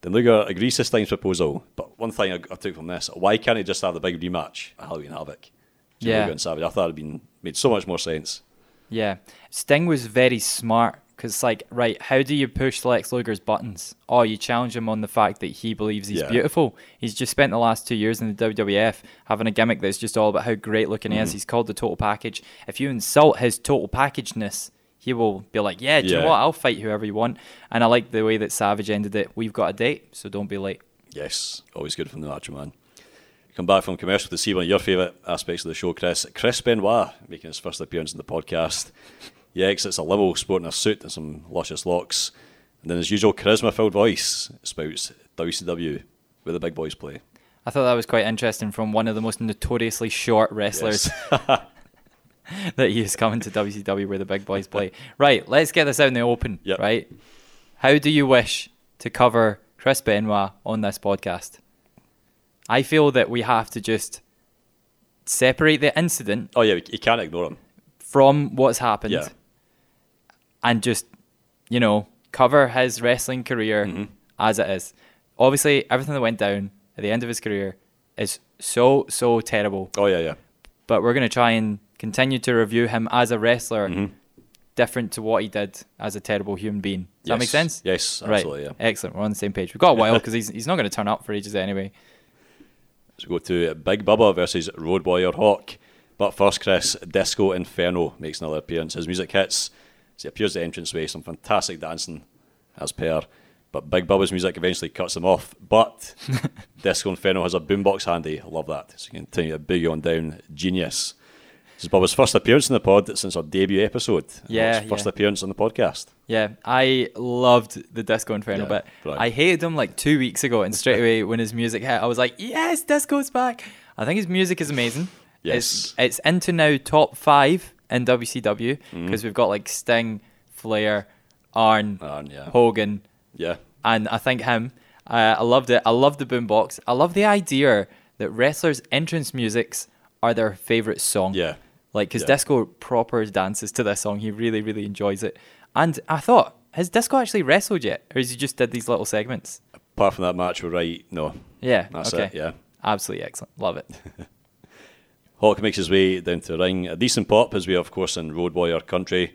Then Luger agrees to Sting's proposal, but one thing I, I took from this, why can't he just have the big rematch at Halloween Havoc? Yeah. Luger and Savage. I thought it'd been made so much more sense. Yeah, Sting was very smart because, like, right, how do you push Lex Luger's buttons? Oh, you challenge him on the fact that he believes he's Yeah. beautiful. He's just spent the last two years in the WWF having a gimmick that's just all about how great looking he Mm-hmm. is. He's called the total package. If you insult his total packageness, he will be like, yeah, do you know what? I'll fight whoever you want. And I like the way that Savage ended it. We've got a date, so don't be late. Yes, always good from the Macho Man. Come back from commercial to see one of your favourite aspects of the show, Chris. Chris Benoit making his first appearance in the podcast. He exits a limo sporting a suit and some luscious locks. And then his usual charisma filled voice spouts WCW, where the big boys play. I thought that was quite interesting from one of the most notoriously short wrestlers that he's coming to WCW where the big boys play. Right, let's get this out in the open. Yep. Right, how do you wish to cover Chris Benoit on this podcast? I feel that we have to just separate the incident Oh, yeah, you can't ignore him. from what's happened Yeah. and just, you know, cover his wrestling career Mm-hmm. as it is. Obviously, everything that went down at the end of his career is so, so terrible. Oh, yeah, yeah. But we're going to try and continue to review him as a wrestler, Mm-hmm. different to what he did as a terrible human being. Does that make sense? Yes, Right. yeah. Excellent. We're on the same page. We've got a while because he's, he's not going to turn up for ages anyway. So we go to Big Bubba versus Road Warrior Hawk. But first, Chris, Disco Inferno makes another appearance. His music hits as he appears the entranceway, some fantastic dancing as per. But Big Bubba's music eventually cuts him off. But Disco Inferno has a boombox handy. I love that. So you can continue to boogie on down. Genius. This is Bubba's first appearance in the pod since our debut episode. Yeah, His first yeah. appearance on the podcast. Yeah, I loved the Disco Inferno Yeah, bit. right. I hated him like two weeks ago, and straight away when his music hit, I was like, "Yes, Disco's back!" I think his music is amazing. Yes. it's, it's into now top five in WCW because we've got like Sting, Flair, Arn, Arn, yeah. Hogan, Yeah. and I think him. Uh, I loved it. I love the boombox. I love the idea that wrestlers' entrance musics are their favorite song. Yeah. Like, because Yeah. Disco proper dances to this song. He really, really enjoys it. And I thought, has Disco actually wrestled yet? Or has he just did these little segments? Apart from that match, we're right. No. Yeah. That's okay. it, yeah. Absolutely excellent. Love it. Hawk makes his way down to the ring. A decent pop, as we are, of course, in Road Warrior country.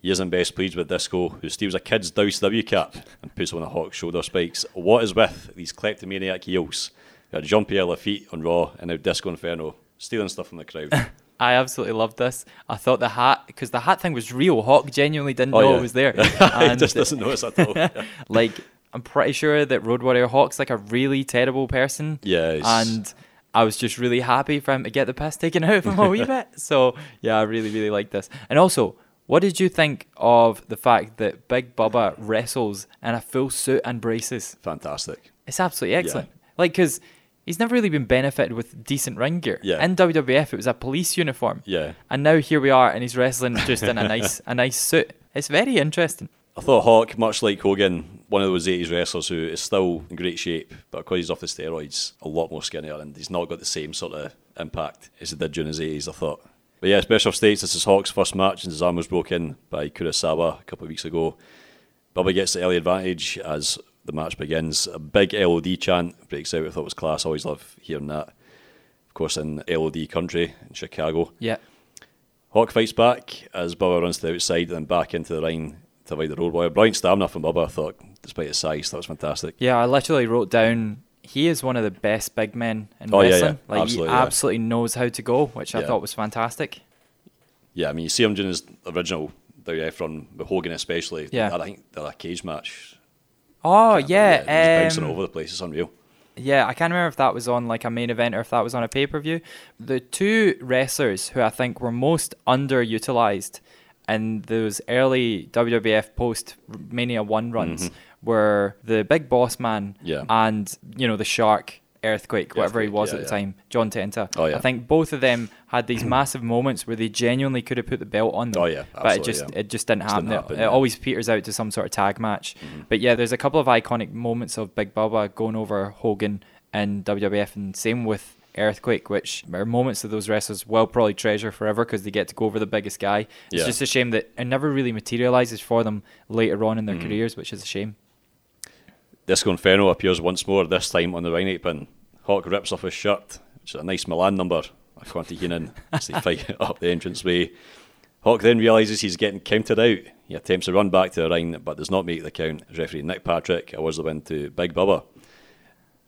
He isn't best pleased with Disco, who steals a kid's WCW cap and puts it on a Hawk's shoulder spikes. What is with these kleptomaniac heels? We had Jean Pierre Lafitte on Raw and now Disco Inferno, stealing stuff from the crowd. I absolutely loved this. I thought the hat, because the hat thing was real. Hawk genuinely didn't Oh, know yeah. it was there. he And- just doesn't notice at all. Yeah, like I'm pretty sure that Road Warrior Hawk's like a really terrible person. Yeah, he's- And I was just really happy for him to get the piss taken out of him a wee bit. So yeah, I really, really like this. And also, what did you think of the fact that Big Bubba wrestles in a full suit and braces? fantastic. It's absolutely excellent. Like, because he's never really been benefited with decent ring gear. Yeah. In WWF, it was a police uniform. Yeah. And now here we are, and he's wrestling just in a nice, a nice suit. It's very interesting. I thought Hawk, much like Hogan, one of those 80s wrestlers who is still in great shape, but because he's off the steroids, a lot more skinnier and he's not got the same sort of impact as he did during his 80s, I thought. But yeah, Special States, this is Hawk's first match and his arm was broken by Kurasawa a couple of weeks ago. Bubba gets the early advantage as the match begins. A big LOD chant breaks out, I thought it was class. Always love hearing that. Of course, in LOD country in Chicago. Yeah. Hawk fights back as Bubba runs to the outside and then back into the ring to avoid the road warrior. Brilliant stamina from Bubba, I thought, despite his size. That was fantastic. Yeah, I literally wrote down he is one of the best big men in Oh, yeah, wrestling. yeah. Like Absolutely, he yeah. absolutely knows how to go, which I thought was fantastic. Yeah, I mean, you see him during his original WF run with Hogan, especially. Yeah. I think a cage match. Oh yeah. He was bouncing um, over the place. It's unreal. yeah. I can't remember if that was on like a main event or if that was on a pay per view. The two wrestlers who I think were most underutilized in those early WWF post Mania One runs were the Big Boss Man Mm-hmm. Yeah. and you know the Shark. Earthquake, whatever he was yeah, at the yeah. time, John Tenta. Oh, yeah. I think both of them had these massive moments where they genuinely could have put the belt on them. Oh, yeah, but it just it just didn't Just happen. didn't It- happen, it. Mm-hmm. always peters out to some sort of tag match. But yeah, there's a couple of iconic moments of Big Bubba going over Hogan in WWF, and same with Earthquake, which are moments that those wrestlers will probably treasure forever because they get to go over the biggest guy. It's just a shame that it never really materializes for them later on in their careers, which is a shame. Disco Inferno appears once more, this time on the ring apron. Hawk rips off his shirt, which is a nice Milan number, according to Heenan, as they fight up the entranceway. Hawk then realises he's getting counted out. He attempts to run back to the ring, but does not make the count. As referee Nick Patrick awards the win to Big Bubba.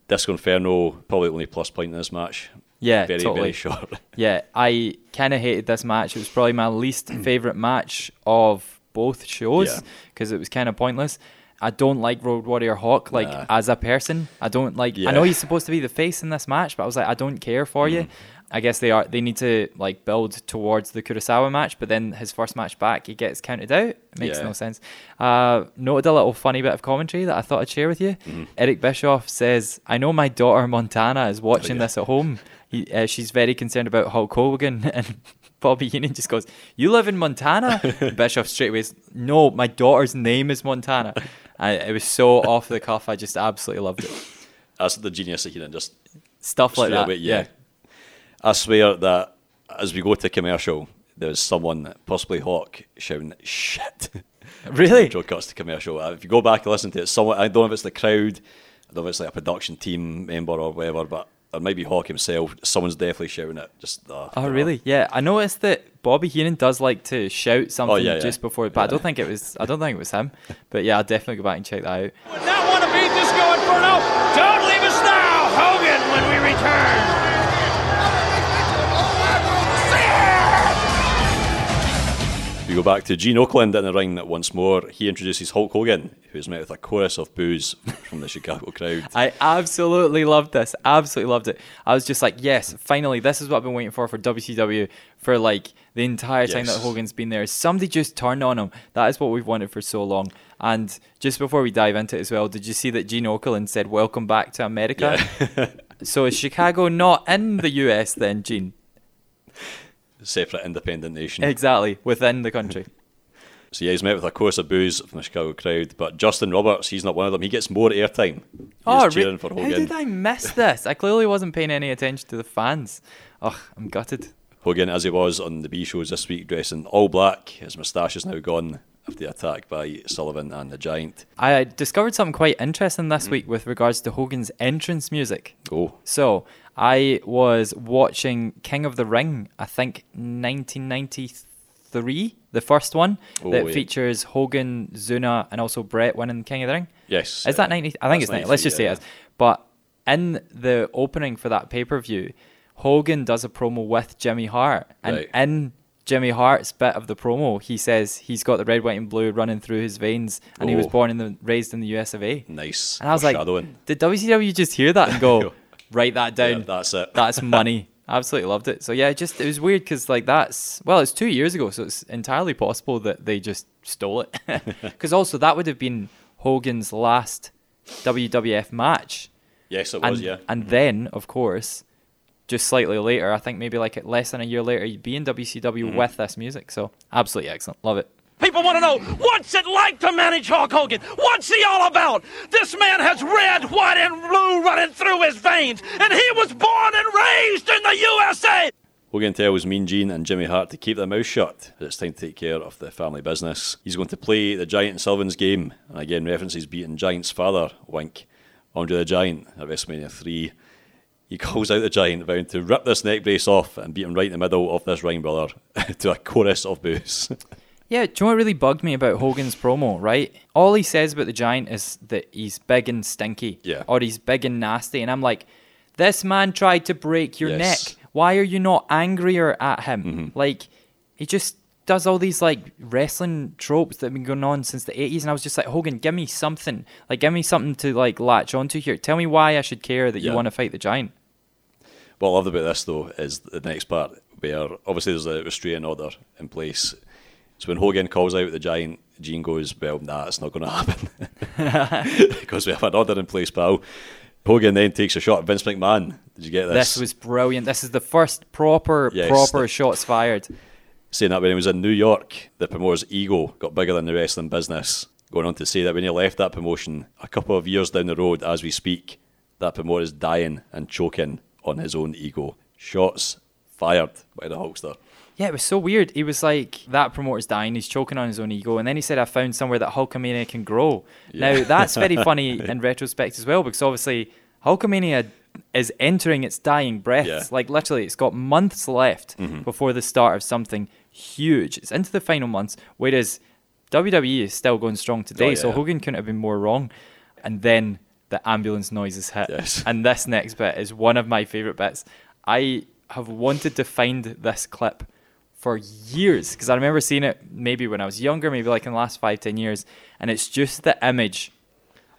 Disco Inferno, probably only plus point in this match. Yeah, very, totally. very short. Yeah, I kind of hated this match. It was probably my least favorite match of both shows Yeah. because it was kind of pointless. I don't like Road Warrior Hawk like Nah. as a person. I don't like. I know he's supposed to be the face in this match, but I was like, I don't care for you. I guess they are. They need to like build towards the Kurasawa match, but then his first match back, he gets counted out. It makes Yeah. no sense. Uh, noted a little funny bit of commentary that I thought I'd share with you. Eric Bischoff says, "I know my daughter Montana is watching yeah. this at home. He, uh, she's very concerned about Hulk Hogan and." Bobby Heenan just goes, "You live in Montana." Bischoff straight away, says, "No, my daughter's name is Montana." I, it was so off the cuff. I just absolutely loved it. That's the genius of Heenan, just Stuff like that. away, yeah. I swear that as we go to commercial, there's someone, possibly Hawk, shouting shit. Really? Joe cuts to commercial. Uh, If you go back and listen to it, someone I don't know if it's the crowd, I don't know if it's like a production team member or whatever, but it might be Hawk himself. Someone's definitely shouting it. Just uh, Oh, really? Yeah, I noticed that Bobby Heenan does like to shout something Oh, yeah, yeah. just before, but I don't think it was. I don't think it was him. But yeah, I'll definitely go back and check that out. Would not want to beat Disco Inferno. Don't leave us now, Hogan, when we return. We go back to Gene Okerlund in the ring once more. He introduces Hulk Hogan, who's met with a chorus of boos from the Chicago crowd. I absolutely loved this. Absolutely loved it. I was just like, yes, finally, this is what I've been waiting for for WCW for like the entire time Yes. that Hogan's been there. Somebody just turned on him. That is what we've wanted for so long. And just before we dive into it as well, did you see that Gene Okerlund said, "Welcome back to America"? so is Chicago not in the US then, Gene? Separate independent nation. Exactly, within the country. So yeah, he's met with a chorus of boos from the Chicago crowd. But Justin Roberts, he's not one of them. He gets more airtime. Oh, re- cheering for how Hogan. did I miss this? I clearly wasn't paying any attention to the fans. Ugh, I'm gutted. Hogan, as he was on the B shows this week, dressing all black. His moustache is now gone after the attack by Sullivan and the Giant. I discovered something quite interesting this Mm. week with regards to Hogan's entrance music. Oh, So I was watching King of the Ring, I think 1993, the first one Oh, that yeah. features Hogan, Zuna, and also Bret winning King of the Ring. yes. Is uh, that 90? I think it's 90. Let's just say 93, it is. But in the opening for that pay per view, Hogan does a promo with Jimmy Hart. And Right. in Jimmy Hart's bit of the promo, he says he's got the red, white, and blue running through his veins, and he was Oh. born and raised in the US of A. Nice. And I was like, did WCW just hear that and go, write that Yeah, down? that's it. That's money. Absolutely loved it. So yeah, just it was weird because like that's well, it's two years ago, so it's entirely possible that they just stole it. Because also that would have been Hogan's last WWF match, yes, it and was. Yeah. and then of course, just slightly later, I think maybe like less than a year later, you'd be in WCW Mm-hmm. with this music. So absolutely excellent, love it. People want to know what's it like to manage Hulk Hogan? What's he all about? This man has red, white, and blue running through his veins, and he was born and raised in the USA. Hogan tells Mean Gene and Jimmy Hart to keep their mouth shut. It's time to take care of the family business. He's going to play the Giant and Sullivan's game, and again references beating Giant's father, wink, Andre the Giant at WrestleMania 3. He calls out the Giant, vowing to rip this neck brace off and beat him right in the middle of this ring, brother, to a chorus of boos. Yeah, do you know what really bugged me about Hogan's promo, right? All he says about the Giant is that he's big and stinky. Yeah. Or he's big and nasty. And I'm like, this man tried to break your Yes. neck. Why are you not angrier at him? Mm-hmm. Like, he just does all these like wrestling tropes that have been going on since the 80s. And I was just like, Hogan, give me something. Like, give me something to like latch onto here. Tell me why I should care that you want to fight the Giant. What I loved about this, though, is the next part where obviously there's a restraining order in place. So when Hogan calls out the giant, Gene goes, Well, nah, it's not going to happen. because we have an order in place, pal. Hogan then takes a shot at Vince McMahon. Did you get this? This was brilliant. This is the first proper, Yes, proper that- shots fired. saying that when he was in New York, the promoter's ego got bigger than the wrestling business. Going on to say that when he left that promotion, a couple of years down the road as we speak, that promoter is dying and choking on his own ego. Shots fired by the Hulkster. Yeah, it was so weird. He was like, that promoter's dying. He's choking on his own ego. And then he said, I found somewhere that Hulkamania can grow. Yeah. Now, that's very funny in retrospect as well, because obviously, Hulkamania is entering its dying breaths. Yeah. Mm-hmm. Like, literally, it's got months left before the start of something huge. It's into the final months, whereas WWE is still going strong today. Oh, So yeah. Hogan couldn't have been more wrong. And then the ambulance noises hit. Yes. And this next bit is one of my favorite bits. I have wanted to find this clip for years because I remember seeing it maybe when I was younger, maybe like in the last five, ten years, and it's just the image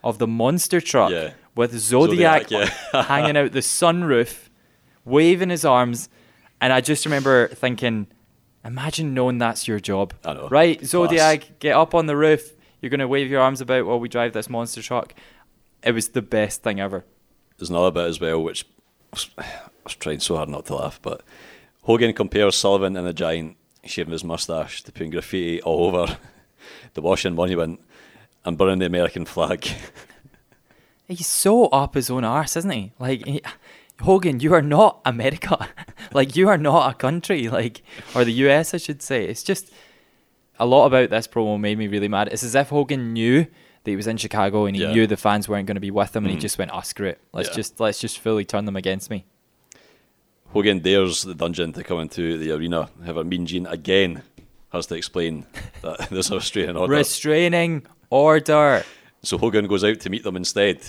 of the monster truck Yeah. with Zodiac, Zodiac, yeah. hanging out the sunroof, waving his arms, and I just remember thinking, imagine knowing that's your job, I know. right? Zodiac, get up on the roof. You're gonna wave your arms about while we drive this monster truck. It was the best thing ever. There's another bit as well, which I was trying so hard not to laugh, but Hogan compares Sullivan and the Giant shaving his mustache to putting graffiti all over the Washington Monument and burning the American flag. He's so up his own arse, isn't he? Like he, Hogan, you are not America. like you are not a country. Like or the US, I should say. It's just a lot about this promo made me really mad. It's as if Hogan knew that he was in Chicago and he Yeah. knew the fans weren't going to be with him, and he mm. just went, "Oh, screw it. Let's Yeah. just let's just fully turn them against me." Hogan dares the dungeon to come into the arena. However, Mean Gene again has to explain that there's a restraining order. Restraining order. so Hogan goes out to meet them instead,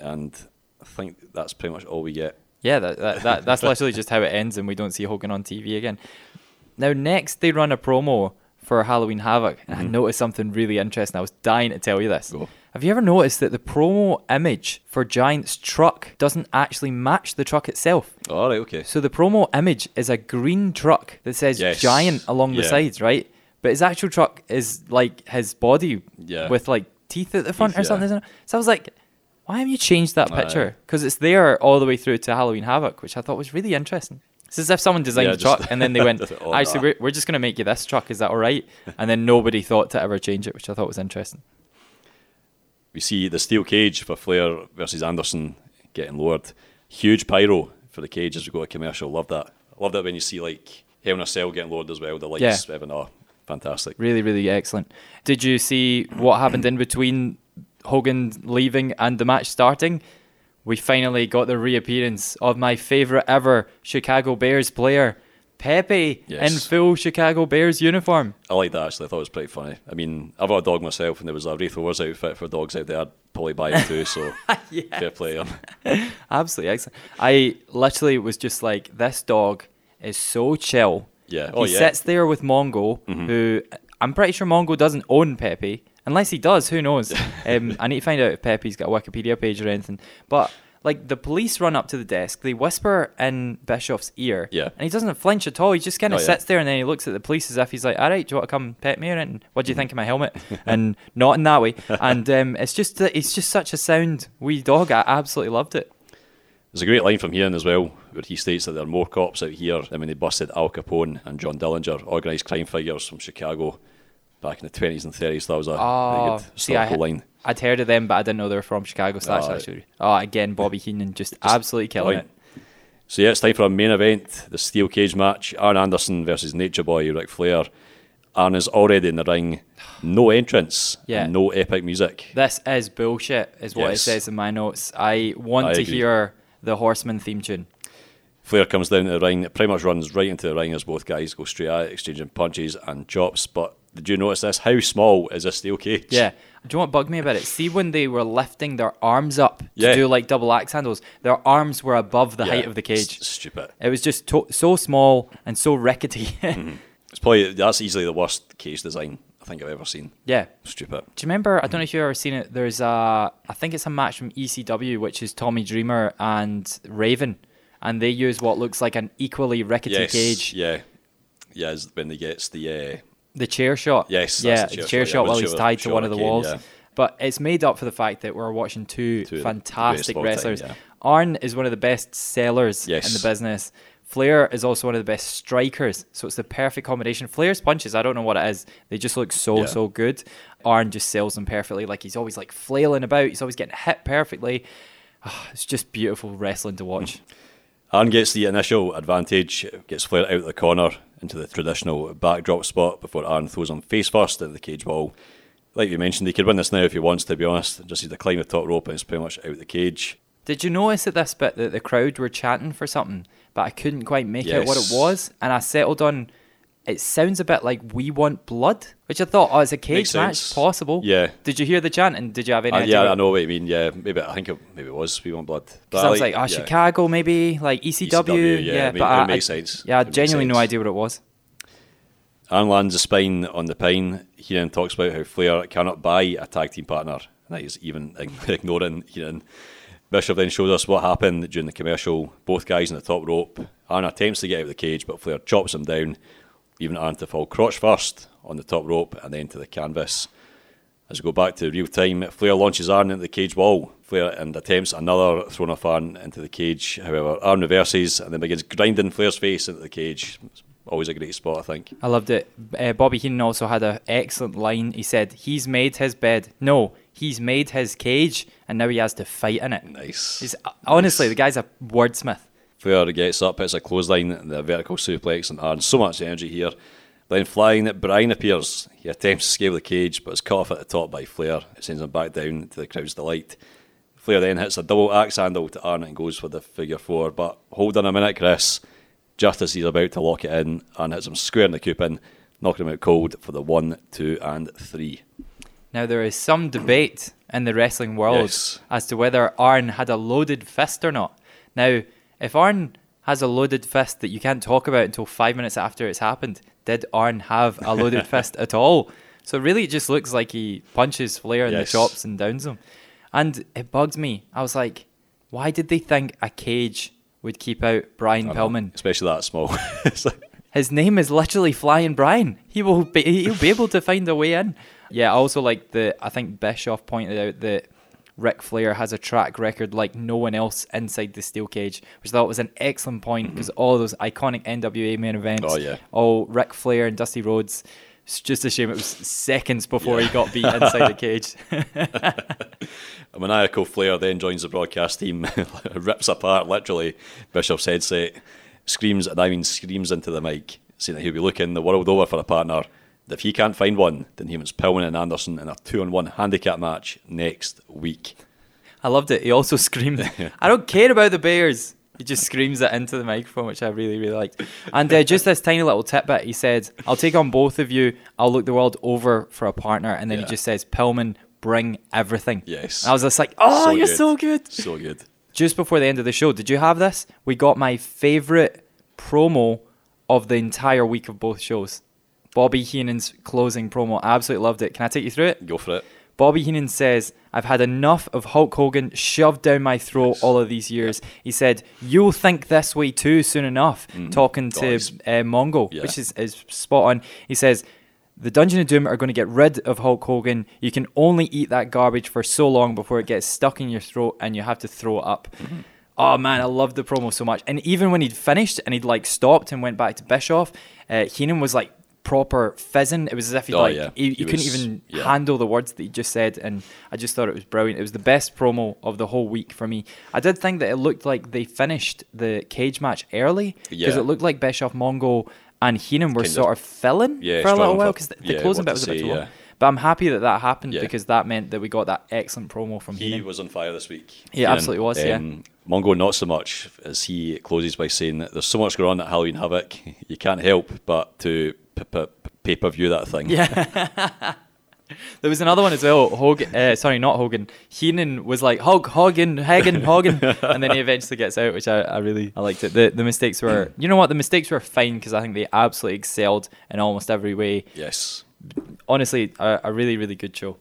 and I think that's pretty much all we get. Yeah, that, that, that that's literally just how it ends, and we don't see Hogan on TV again. Now, next they run a promo for Halloween Havoc, and I mm-hmm. noticed something really interesting. I was dying to tell you this. Go. Have you ever noticed that the promo image for Giant's truck doesn't actually match the truck itself? All right, okay. So the promo image is a green truck that says Yes. Giant along the Yeah. sides, right? But his actual truck is like his body Yeah. with like teeth at the front Teeth, or yeah. something. isn't it? So I was like, why have you changed that Aye. picture? Because it's there all the way through to Halloween Havoc, which I thought was really interesting. It's as if someone designed Yeah, a just- truck and then they went, Oh, actually, we're, we're just going to make you this truck. Is that all right? And then nobody thought to ever change it, which I thought was interesting. We see the steel cage for Flair versus Anderson getting lowered. Huge pyro for the cage as we go to commercial. Love that. Love that when you see like Hell in a Cell getting lowered as well. The lights, Yeah. even oh, fantastic. Really, really excellent. Did you see what happened in between Hogan leaving and the match starting? We finally got the reappearance of my favourite ever Chicago Bears player, Pepe, Yes. in full Chicago Bears uniform. I like that actually. I thought it was pretty funny. I mean, I've got a dog myself, and there was a Wraith Wars outfit for dogs out there. I'd probably buy it too. So fair play. Absolutely excellent. I literally was just like, this dog is so chill. Yeah. He Oh, yeah. Mm-hmm. sits there with Mongo, who I'm pretty sure Mongo doesn't own Pepe. Unless he does, who knows? um, I need to find out if Pepe's got a Wikipedia page or anything. But like the police run up to the desk, they whisper in Bischoff's ear, Yeah. and he doesn't flinch at all. He just kind of Oh, yeah. sits there and then he looks at the police as if he's like, "All right, do you want to come pet me?" And what do you think of my helmet? and not in that way. And um, it's just that it's just such a sound wee dog. I absolutely loved it. There's a great line from Heenan as well, where he states that there are more cops out here than when they busted Al Capone and John Dillinger, organised crime figures from Chicago back in the 20s and 30s. That was a Oh, good see, I, line. I'd heard of them, but I didn't know they were from Chicago. So that's Oh, actually ah, oh ah, again, Bobby Heenan just, absolutely killing Point. it. So yeah, it's time for a main event, the steel cage match. Arn Anderson versus Nature Boy Ric Flair. Arn is already in the ring. No entrance. Yeah. And no epic music. This is bullshit, is what it says in my notes. I want I to agree. hear the Horseman theme tune. Flair comes down to the ring. It pretty much runs right into the ring as both guys go straight at it, exchanging punches and chops. But did you notice this? How small is this steel cage? Yeah. Do you know what bugged me about it? See when they were lifting their arms up to Yeah. do like double axe handles, their arms were above the Yeah, height of the cage. stupid. It was just to- so small and so rickety. It's probably that's easily the worst cage design I think I've ever seen. yeah. Stupid. Do you remember? I don't know if you've ever seen it. There's a, I think it's a match from ECW, which is Tommy Dreamer and Raven, and they use what looks like an equally rickety Yes. cage. Yeah. Yeah, is when they gets the uh, The chair shot. Yes, yeah, the the chair chair shot, yeah. while he's tied to one of the walls. yeah. But it's made up for the fact that we're watching two, Two fantastic all time, wrestlers. yeah. Arn is one of the best sellers Yes. in the business. Flair is also one of the best strikers, so it's the perfect combination. Flair's punches, I don't know what it is. They just look so Yeah. so good. Arn just sells them perfectly. Like he's always like flailing about. He's always getting hit perfectly. Ah, it's just beautiful wrestling to watch. Arn gets the initial advantage, gets Flair out of the corner into the traditional backdrop spot before Arn throws him face first into the cage wall. Like you mentioned, he could win this now if he wants, to be honest. Just need to climb the top rope and it's pretty much out of the cage. Did you notice at this bit that the crowd were chanting for something, but I couldn't quite make out what it was, and I settled on. It sounds a bit like "We Want Blood," which I thought, oh, it's a cage Makes match, sense. possible. Yeah. Did you hear the chant and Did you have any Uh, idea? yeah, I know what you mean. Yeah, maybe I think it, maybe it was We Want Blood. But Sounds like, oh, yeah. Chicago, maybe like ECW. ECW, yeah, I mean, but it I, makes I- sense. Yeah, I genuinely no idea what it was. Arn lands a spine on the pine. Heenan talks about how Flair cannot buy a tag team partner. That is even ignoring Heenan. Bischoff then shows us what happened during the commercial. Both guys in the top rope. Arn attempts to get out of the cage, but Flair chops him down, leaving Arn to fall crotch first on the top rope and then to the canvas. As we go back to real time, Flair launches Arn into the cage wall. Flair and attempts another thrown off Arn into the cage. However, Arn reverses and then begins grinding Flair's face into the cage. Always a great spot, I think. I loved it. Uh, Bobby Heenan also had an excellent line. He said, "He's made his bed. No, he's made his cage, and now he has to fight in it." Nice. He's, honestly, Nice. the guy's a wordsmith. Flair gets up, hits a clothesline, and the vertical suplex, and Arn so much energy here. Then flying, Brian appears. He attempts to scale the cage, but is cut off at the top by Flair. It sends him back down to the crowd's delight. Flair then hits a double axe handle to Arn and goes for the figure four. But hold on a minute, Chris. Just as he's about to lock it in, Arn hits him square in the coupon, knocking him out cold for the one, two, and three. Now there is some debate in the wrestling world Yes. as to whether Arn had a loaded fist or not. Now, if Arn has a loaded fist that you can't talk about until five minutes after it's happened, did Arn have a loaded fist at all? So really, it just looks like he punches Flair in Yes. the chops and downs him, and it bugs me. I was like, why did they think a cage would keep out Brian Pillman? especially that small. Like- His name is literally Flying Brian. He will be he'll be able to find a way in. Yeah, I also like the I think Bischoff pointed out that Ric Flair has a track record like no one else inside the steel cage, which I thought was an excellent point mm-hmm. because all those iconic NWA main events, Oh, yeah. all Ric Flair and Dusty Rhodes. It's just a shame it was seconds before he got beat inside the cage. A maniacal Flair then joins the broadcast team, rips apart literally Bischoff's headset, screams, and I mean screams into the mic, saying that he'll be looking the world over for a partner. If he can't find one, then he wants Pillman and Anderson in a two on one handicap match next week. I loved it. He also screamed, I don't care about the Bears. He just screams it into the microphone, which I really, really liked. And uh, just this tiny little tidbit, he said, I'll take on both of you. I'll look the world over for a partner. And then Yeah. he just says, Pillman, bring everything. Yes. And I was just like, oh, So you're good. so good. So good. Just before the end of the show, did you have this? We got my favorite promo of the entire week of both shows. Bobby Heenan's closing promo. I absolutely loved it. Can I take you through it? Go for it. Bobby Heenan says, I've had enough of Hulk Hogan shoved down my throat all of these years. He said, You'll think this way too soon enough, talking to uh, Mongo, Yeah. which is, is spot on. He says, The Dungeon of Doom are going to get rid of Hulk Hogan. You can only eat that garbage for so long before it gets stuck in your throat and you have to throw it up. Mm-hmm. Oh man, I loved the promo so much. And even when he'd finished and he'd like stopped and went back to Bischoff, uh, Heenan was like proper fizzing. It was as if he Oh, like yeah. he, he He couldn't was- even yeah. handle the words that he just said, and I just thought it was brilliant. It was the best promo of the whole week for me. I did think that it looked like they finished the cage match early because Yeah. it looked like Bischoff, Mongo, and Heenan were Kind sort of filling Yeah, for a little while because the, the closing bit was a bit too long. But I'm happy that that happened because that meant that we got that excellent promo from He Heenan. was on fire this week. He absolutely was, yeah. Um, Mongo not so much as he closes by saying that there's so much going on at Halloween Havoc, you can't help but to pay per view that thing. Yeah. There was another one as well. Hogan, uh, sorry, not Hogan. Heenan was like Hog, Hogan, Hagen, Hogan, and then he eventually gets out, which I, I really I liked it. The the mistakes were, you know what, the mistakes were fine because I think they absolutely excelled in almost every way. Yes. Honestly, a, a really really good show.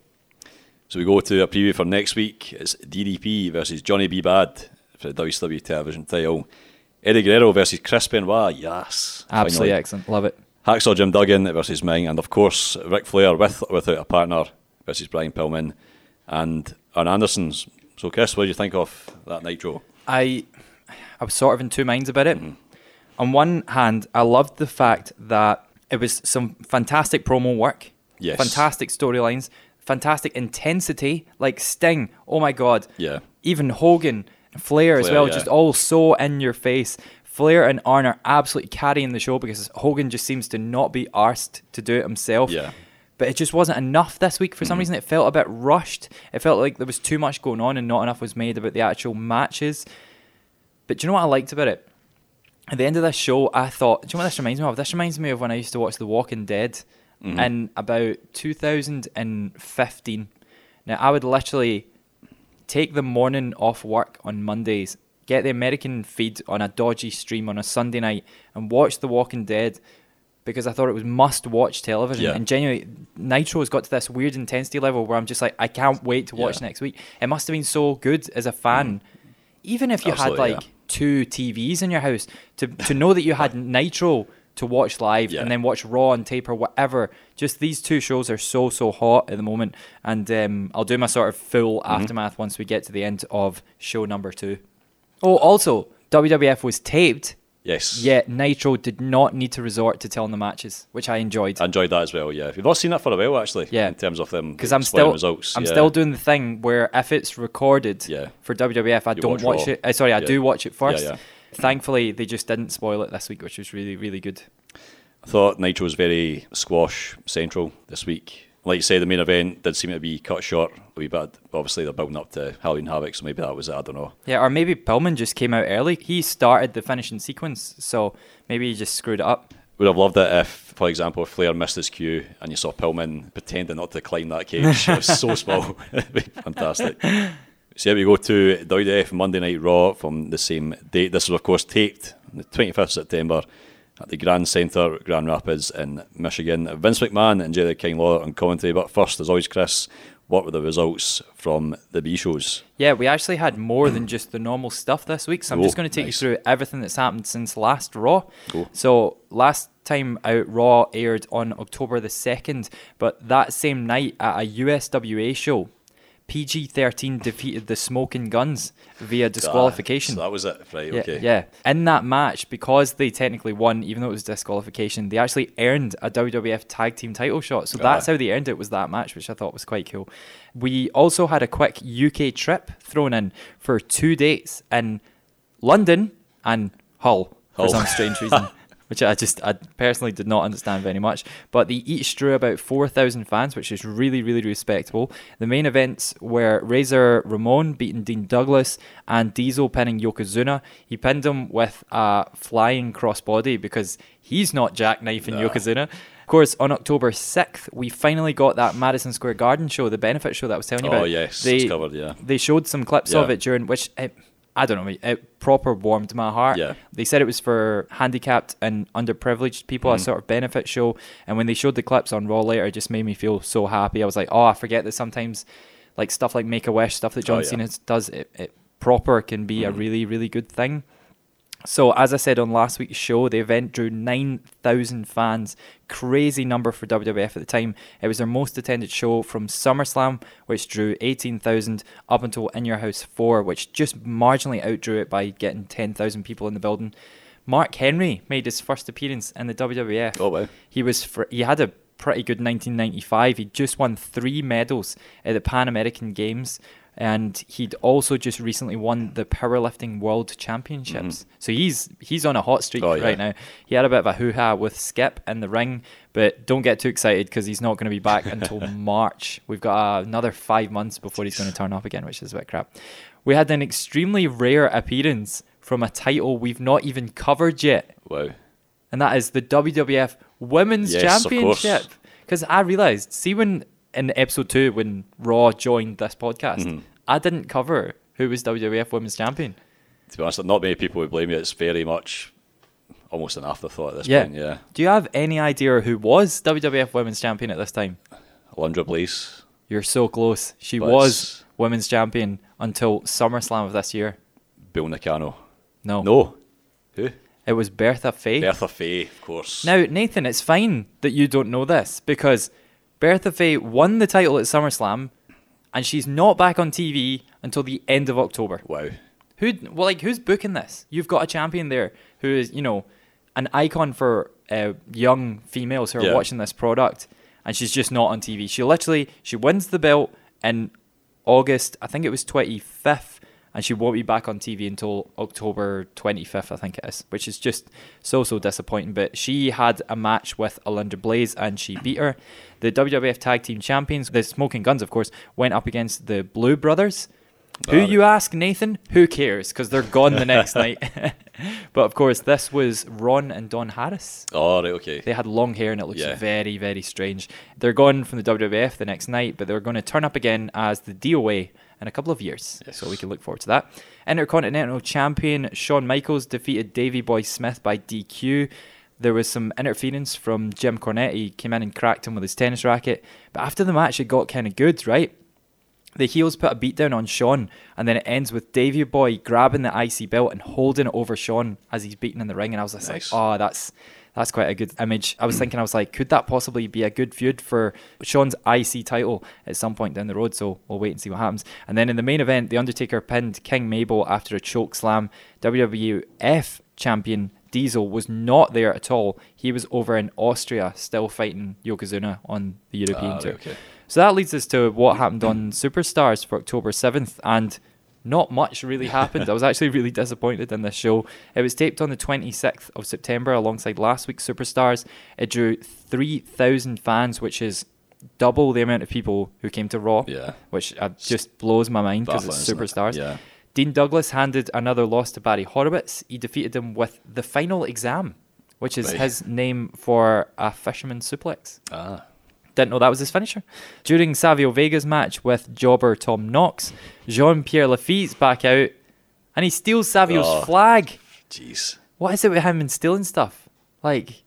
So we go to a preview for next week. It's DDP versus Johnny B. Bad for the WWE television title. Eddie Guerrero versus Chris Benoit. Yes. Absolutely finally. excellent, love it. Hacksaw Jim Duggan versus Meng, and of course Ric Flair with or without a partner versus Brian Pillman and Arn Anderson's. So Chris, what do you think of that Nitro? I I was sort of in two minds about Mm-hmm. it. On one hand, I loved the fact that it was some fantastic promo work, Yes. fantastic storylines, fantastic intensity. Like Sting, oh my god, Yeah. Even Hogan, Flair as well, yeah. just all so in your face. Flair and Arn are absolutely carrying the show because Hogan just seems to not be arsed to do it himself. Yeah. But it just wasn't enough this week. For some mm-hmm. reason, it felt a bit rushed. It felt like there was too much going on and not enough was made about the actual matches. But do you know what I liked about it? At the end of this show, I thought, do you know what this reminds me of? This reminds me of when I used to watch The Walking Dead mm-hmm. in about 2015. Now, I would literally take the morning off work on Mondays, get the American feed on a dodgy stream on a Sunday night, and watch The Walking Dead because I thought it was must watch television. Yeah. And genuinely, Nitro has got to this weird intensity level where I'm just like, I can't wait to watch Yeah. next week. It must have been so good as a fan. Even if you Absolutely, had like yeah. two TVs in your house, to, to know that you had Nitro to watch live and then watch Raw and tape or whatever. Just these two shows are so so hot at the moment, and um, I'll do my sort of full Mm-hmm. aftermath once we get to the end of show number two. Oh, also WWF was taped, Yes. yet Nitro did not need to resort to telling the matches, which I enjoyed. I enjoyed that as well. Yeah, we've not seen that for a while actually. Yeah. in terms of them because I'm still results. I'm yeah. still doing the thing where if it's recorded Yeah. for WWF, I You don't watch watch, it. Uh, sorry, I Yeah. do watch it first. yeah. Thankfully, they just didn't spoil it this week, which was really really good. I thought Nitro was very squash central this week. Like you say, the main event did seem to be cut short a wee bit. Obviously, they're building up to Halloween Havoc, so maybe that was it. I don't know. Yeah, or maybe Pillman just came out early. He started the finishing sequence, so maybe he just screwed it up. Would have loved it if, for example, if Flair missed his cue and you saw Pillman pretending not to climb that cage. it was so small. It'd be fantastic. So here we go to WWF Monday Night Raw from the same date. This was, of course, taped on the 25th of September at the Grand Centre, Grand Rapids in Michigan. Vince McMahon and Jerry King Lawler on commentary. But first, as always, Chris, what were the results from the B shows? Yeah, we actually had more than just the normal stuff this week, so I'm Oh, just going to take nice. you through everything that's happened since last Raw. Cool. So last time out, Raw aired on October the second, but that same night at a USWA show, PG-13 defeated the Smoking Guns via disqualification. Ah, so that was it. Right, Yeah, okay. yeah. In that match, because they technically won, even though it was disqualification, they actually earned a WWF Tag Team title shot. So that's Ah. how they earned it. Was that match, which I thought was quite cool. We also had a quick UK trip thrown in for two dates in London and Hull, Hull. for some strange reason. Which I just I personally did not understand very much, but they each drew about four thousand fans, which is really really respectable. The main events were Razor Ramon beating Dean Douglas and Diesel pinning Yokozuna. He pinned him with a flying crossbody because he's not jackknifing Nah. Yokozuna. Of course, on October 6th, we finally got that Madison Square Garden show, the benefit show that I was telling you Oh, about. Oh, yes, they, it's covered, yeah. They showed some clips of it during which it, I don't know, it proper warmed my heart. Yeah. They said it was for handicapped and underprivileged people, Mm. a sort of benefit show. And when they showed the clips on Raw later, it just made me feel so happy. I was like, oh, I forget that sometimes, like stuff like Make a Wish, stuff that John Oh, yeah. Cena does, it, it proper can be a Mm. really, really good thing. So, as I said on last week's show, the event drew 9,000 fans. Crazy number for WWF at the time. It was their most attended show from SummerSlam, which drew 18,000, up until In Your House 4, which just marginally outdrew it by getting 10,000 people in the building. Mark Henry made his first appearance in the WWF. Oh, wow. He was fr- he had a pretty good 1995. He just won three medals at the Pan American Games, and he'd also just recently won the powerlifting World Championships. So he's he's on a hot streak Mm-hmm. Oh, yeah. right now. He had a bit of a hoo ha with Skip in the ring, but don't get too excited because he's not going to be back until March. We've got uh, another five months before he's going to turn up again, which is a bit crap. We had an extremely rare appearance from a title we've not even covered yet Wow. and that is the WWF Women's Yes. Championship. Because I realized, see, when in episode two, when Raw joined this podcast, Mm-hmm. I didn't cover who was WWF Women's Champion. To be honest, not many people would blame you. It's very much almost an afterthought at this Yeah. point. Yeah. Do you have any idea who was WWF Women's Champion at this time? Alundra Blaze. You're so close. She But was Women's Champion until SummerSlam of this year. Bull Nakano. No. No. Who? It was Bertha Faye. Bertha Faye, of course. Now, Nathan, it's fine that you don't know this because Bertha Faye won the title at SummerSlam and she's not back on TV until the end of October. Wow. Who well like who's booking this? You've got a champion there who is, you know, an icon for uh, young females who are Yeah. watching this product and she's just not on TV. She literally she wins the belt in August, I think it was 25th and she won't be back on TV until October 25th, I think it is, which is just so so disappointing. But she had a match with Alundra Blaze and she beat her. The WWF Tag Team Champions, the Smoking Guns, of course, went up against the Blu Brothers. Who you ask, Nathan? Who cares? Because they're gone the next night. but of course, this was Ron and Don Harris. Oh, right, okay. They had long hair and it looks Yeah. very, very strange. They're gone from the WWF the next night, but they're going to turn up again as the DOA in a couple of years. So we can look forward to that. Intercontinental Champion Shawn Michaels defeated Davey Boy Smith by DQ. There was some interference from Jim Cornette. He came in and cracked him with his tennis racket. But after the match, it got kind of good, right? The heels put a beat down on Shawn, and then it ends with Davey Boy grabbing the IC belt and holding it over Shawn as he's beating in the ring. And I was just Nice. like, oh, that's that's quite a good image. I was thinking, I was like, could that possibly be a good feud for Shawn's IC title at some point down the road? So we'll wait and see what happens. And then in the main event, The Undertaker pinned King Mabel after a choke slam. WWF champion Diesel was not there at all. He was over in Austria, still fighting Yokozuna on the European Ah, tour. okay. So that leads us to what happened on Superstars for October 7th. And not much really happened. I was actually really disappointed in this show. It was taped on the 26th of September alongside last week's Superstars. It drew 3,000 fans, which is double the amount of people who came to Raw, Yeah. which uh, just blows my mind because it's isn't it? Superstars. Yeah. Dean Douglas handed another loss to Barry Horowitz. He defeated him with the final exam, which is his name for a fisherman suplex. Ah, Didn't know that was his finisher. During Savio Vega's match with jobber Tom Knox, Jean Pierre Lafitte's back out and he steals Savio's Oh. flag. jeez. What is it with him and stealing stuff? Like,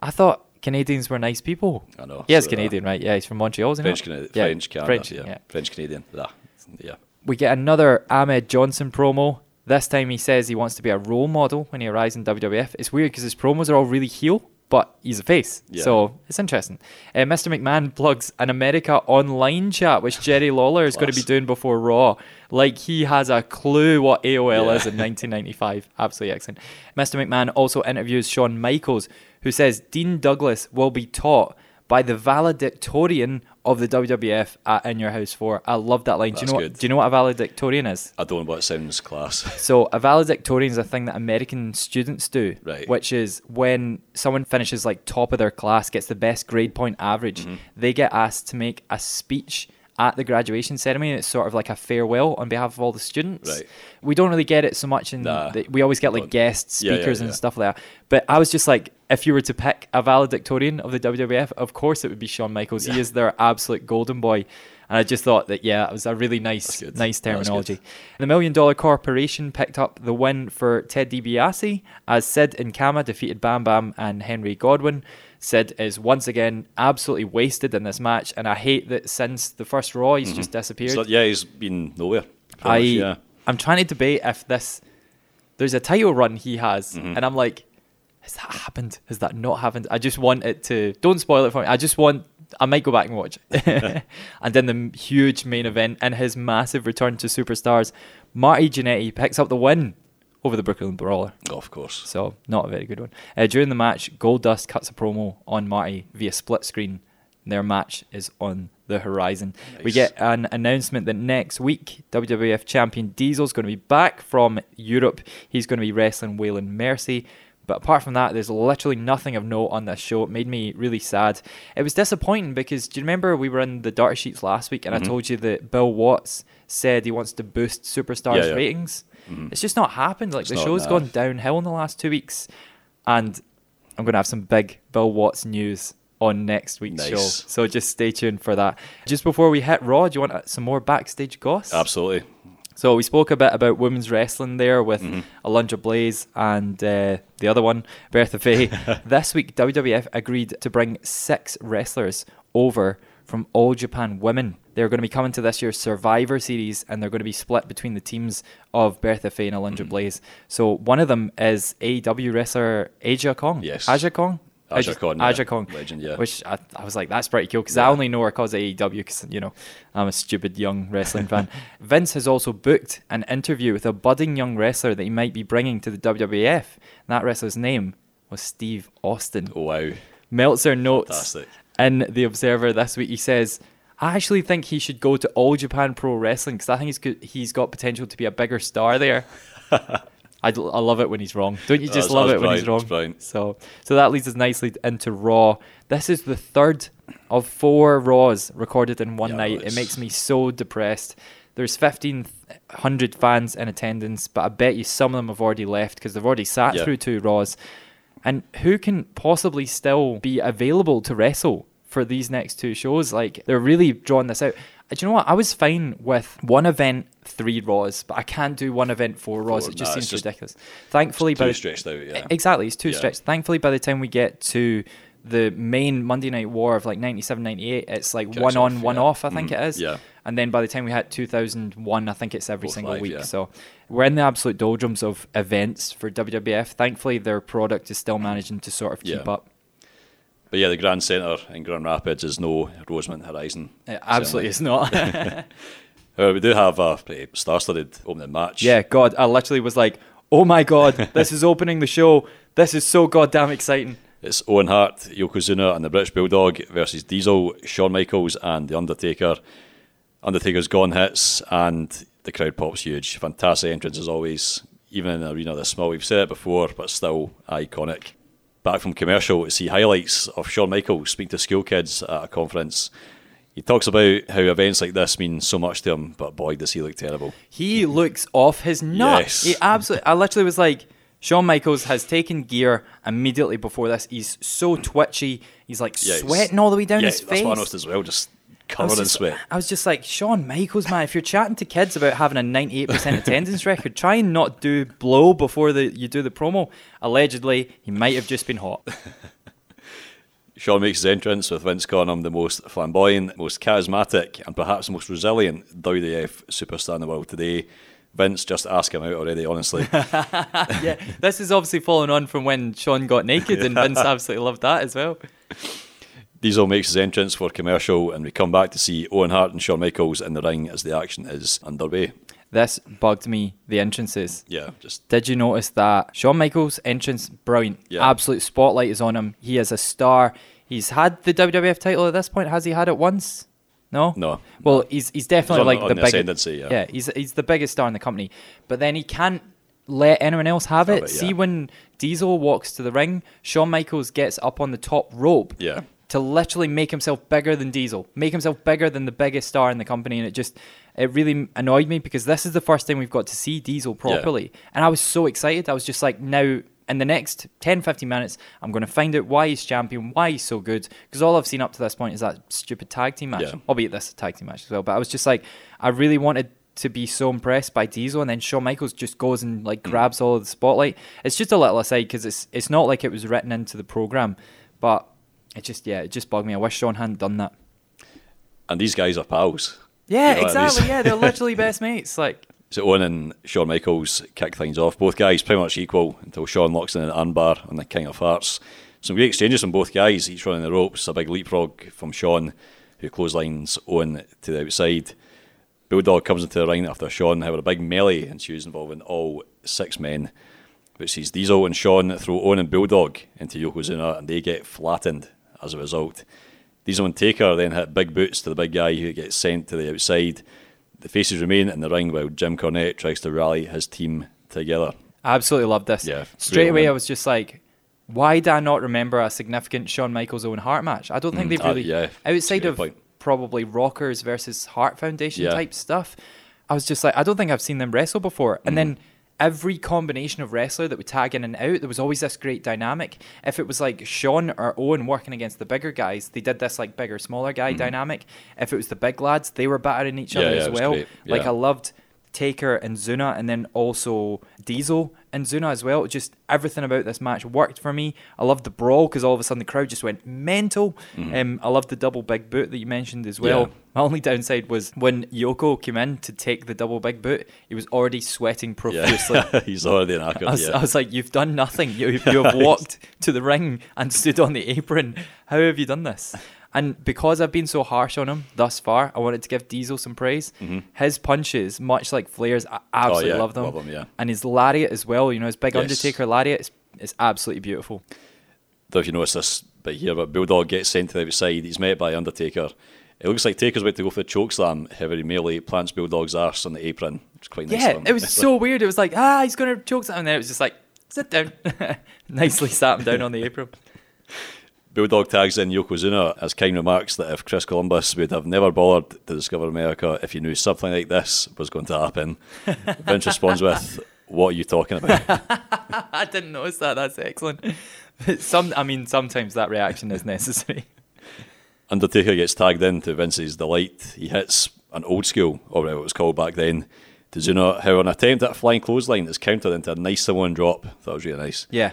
I thought Canadians were nice people. I know, He is so are. Canadian, right? Yeah, he's from Montreal, isn't French, he? Canadian, Yeah, French, Canada, French, yeah. yeah. French Canadian. Yeah. yeah. We get another Ahmed Johnson promo. This time he says he wants to be a role model when he arrives in WWF. It's weird because his promos are all really heel, but he's a face. Yeah. So it's interesting. Uh, Mr. McMahon plugs an America online chat, which Jerry Lawler is going to be doing before Raw. Like he has a clue what AOL Yeah. is in 1995. Absolutely excellent. Mr. McMahon also interviews Shawn Michaels, who says Dean Douglas will be taught by the valedictorian of the WWF at In Your House 4. I love that line. do you know good. what, do you know what a valedictorian is? I don't know, but it sounds class. So a valedictorian is a thing that American students do, Right. which is when someone finishes like top of their class, gets the best grade point average, Mm-hmm. they get asked to make a speech at the graduation ceremony. It's sort of like a farewell on behalf of all the students. Right. We don't really get it so much in. Nah, the, we always get like guest Yeah, yeah, speakers and stuff like that. But I was just like, if you were to pick a valedictorian of the WWF, of course it would be Shawn Michaels. He is their absolute golden boy. And I just thought that yeah, it was a really nice, nice That was good. terminology. The Million Dollar Corporation picked up the win for Ted DiBiase as Sid and Kama defeated Bam Bam and Henry Godwinn. Sid is once again absolutely wasted in this match, and I hate that since the first Raw he's just disappeared. So, yeah, he's been nowhere. I much, yeah. I'm trying to debate if this there's a title run he has, Mm-hmm. and I'm like, has that happened? Has that not happened? I just want it to. Don't spoil it for me. I just want. I might go back and watch. and then the huge main event and his massive return to superstars, Marty Jannetty picks up the win over the Brooklyn Brawler. Oh, of course. So not a very good one. Uh, during the match, Goldust cuts a promo on Marty via split screen. Their match is on the horizon. We get an announcement that next week WWF champion Diesel's going to be back from Europe. He's going to be wrestling Waylon Mercy. But apart from that, there's literally nothing of note on this show. It made me really sad. It was disappointing because do you remember we were in the Dirty Sheets last week and I told you that Bill Watts said he wants to boost Superstars Mm-hmm. Yeah, yeah. ratings? It's just not happened. Like It's the show's nah. gone downhill in the last two weeks, and I'm going to have some big Bill Watts news on next week's Nice. show. So just stay tuned for that. Just before we hit Raw, do you want uh, some more backstage goss? Absolutely. So we spoke a bit about women's wrestling there with Mm-hmm. Alundra Blaze and uh, the other one, Bertha Faye. this week, WWF agreed to bring six wrestlers over from All Japan Women. They're going to be coming to this year's Survivor Series, and they're going to be split between the teams of Bertha Faye and Alundra Mm-hmm. Blaze. So one of them is AEW wrestler Aja Kong. Yes. Aja Kong. Aja Kong, yeah. Aja Kong. Legend, yeah. Which I, I was like, that's pretty cool because I only know her because of AEW because, you know, I'm a stupid young wrestling fan. Vince has also booked an interview with a budding young wrestler that he might be bringing to the WWF. And that wrestler's name was Steve Austin. Oh, wow. Meltzer notes Fantastic. in The Observer this week, he says, I actually think he should go to All Japan Pro Wrestling because I think he's good, he's got potential to be a bigger star there. I, d- I love it when he's wrong. Don't you just That's- love that's it when he's wrong? that's. So so that leads us nicely into Raw. This is the third of four Raws recorded in one Yeah, night. It makes me so depressed. There's 1,500 fans in attendance, but I bet you some of them have already left because they've already sat Yeah. through two Raws. And who can possibly still be available to wrestle for these next two shows? Like, they're really drawing this out. Do you know what? I was fine with one event, three Raws, but I can't do one event, four Raws. Four, it just nah, seems just ridiculous. Thankfully, by stretched out, yeah. Exactly, it's too Yeah. stretched. Thankfully, by the time we get to the main Monday Night War of like 97, 98, it's like Kicks one on, off, one yeah. off, I think Mhm, it is. yeah. And then by the time we hit 2001, I think it's every Both single live, week. yeah. So we're in the absolute doldrums of events for WWF. Thankfully, their product is still managing to sort of keep up. But yeah, the Grand Centre in Grand Rapids is no Rosemont Horizon. It absolutely is not. However, we do have a pretty star-studded opening match. yeah, God, I literally was like, oh my God, this is opening the show. This is so goddamn exciting. It's Owen Hart, Yokozuna, and the British Bulldog versus Diesel, Shawn Michaels, and The Undertaker. Undertaker's gone hits, and the crowd pops huge. Fantastic entrance as always, even in an arena this small. We've said it before, but still iconic. Back from commercial to see highlights of Shawn Michaels speak to school kids at a conference. He talks about how events like this mean so much to him, but boy, does he look terrible. He looks off his nuts. Yes. He absolutely. I literally was like, Shawn Michaels has taken gear immediately before this. He's so twitchy. He's like Yeah, he's- sweating all the way down yeah, his face. that's what I noticed as well, just covered in sweat. I was just like, Shawn Michaels, man, if you're chatting to kids about having a 98% attendance record, try and not do blow before the, you do the promo. Allegedly, he might have just been hot. Shawn makes his entrance with Vince calling him the most flamboyant, most charismatic, and perhaps the most resilient WWF superstar in the world today. Vince just ask him out already, honestly. yeah, this is obviously following on from when Shawn got naked, and Vince absolutely loved that as well. Diesel makes his entrance for commercial, and we come back to see Owen Hart and Shawn Michaels in the ring as the action is underway. This bugged me, the entrances. Yeah, just Did you notice that Shawn Michaels' entrance, brilliant. Yeah. Absolute spotlight is on him. He is a star. He's had the WWF title at this point. Has he had it once? No. No. Well, he's he's definitely on- like on the the biggest. ascendancy, yeah. he's he's the biggest star in the company. But then he can't let anyone else have, Have it. it, See when Diesel walks to the ring, Shawn Michaels gets up on the top rope. Yeah. To literally make himself bigger than Diesel, make himself bigger than the biggest star in the company, and it just it really annoyed me because this is the first time we've got to see Diesel properly, and I was so excited. I was just like, now in the next 10, 15 minutes, I'm going to find out why he's champion, why he's so good, because all I've seen up to this point is that stupid tag team match. Yeah. Albeit this tag team match as well, but I was just like, I really wanted to be so impressed by Diesel, and then Shawn Michaels just goes and like Mm. grabs all of the spotlight. It's just a little aside because it's it's not like it was written into the program, but it just yeah, it just bugged me. I wish Shawn hadn't done that. and these guys are pals. Yeah, You know, exactly. these- yeah, they're literally best mates. Like, So Owen and Shawn Michaels kick things off. Both guys pretty much equal until Shawn locks in an armbar on the King of Hearts. Some great exchanges from both guys, each running the ropes. A big leapfrog from Shawn, who clotheslines Owen to the outside. Bulldog comes into the ring after Shawn, however, a big melee and ensues involving all six men. Which sees Diesel and Shawn throw Owen and Bulldog into Yokozuna, and they get flattened as a result. Diesel and Taker then hit big boots to the big guy who gets sent to the outside. The faces remain in the ring while Jim Cornette tries to rally his team together. I absolutely loved this. Yeah, Straight away. I was just like, why did I not remember a significant Shawn Michaels Owen Hart match? I don't think they've uh, really, yeah, outside of point. probably Rockers versus Hart Foundation Yeah. type stuff, I was just like, I don't think I've seen them wrestle before. And Mm. then every combination of wrestler that would tag in and out, there was always this great dynamic. If it was like Shawn or Owen working against the bigger guys, they did this like bigger, smaller guy mm-hmm. dynamic. If it was the big lads, they were battering each. Yeah, other yeah, as well. great. Like Yeah. I loved Taker and Zuna, and then also Diesel and Zuna as well. Just everything about this match worked for me. I loved the brawl because all of a sudden the crowd just went mental. Um, I loved the double big boot that you mentioned as well. Mm-hmm. Yeah. My only downside was when Yoko came in to take the double big boot, he was already sweating profusely. Yeah, he's already an I was, Yeah. I was like, you've done nothing. You, you have walked to the ring and stood on the apron. How have you done this? And because I've been so harsh on him thus far, I wanted to give Diesel some praise. His punches, much like Flair's, I absolutely Mm-hmm. Oh, yeah, love them. love yeah. And his lariat as well, you know, his big Yes. Undertaker lariat is, is absolutely beautiful. don't know if you noticed this bit here, but Bulldog gets sent to the outside. He's met by Undertaker, It looks like Taker's about to go for the choke slam. However, he merely plants Bulldog's arse on the apron, It's quite nice. Yeah, it was so weird. It was like, ah, he's going to choke something. And then it was just like, sit down. Nicely sat him down on the apron. Bulldog tags in Yokozuna as kind remarks that if Chris Columbus would have never bothered to discover America if he knew something like this was going to happen. Vince responds with, What are you talking about? I didn't notice that. That's excellent. But Some, I mean, sometimes that reaction is necessary. Undertaker gets tagged in to Vince's delight. He hits an old school, or whatever it was called back then, to Zuna, how an attempt at a flying clothesline is countered into a nice Samoan drop. That was really nice. Yeah.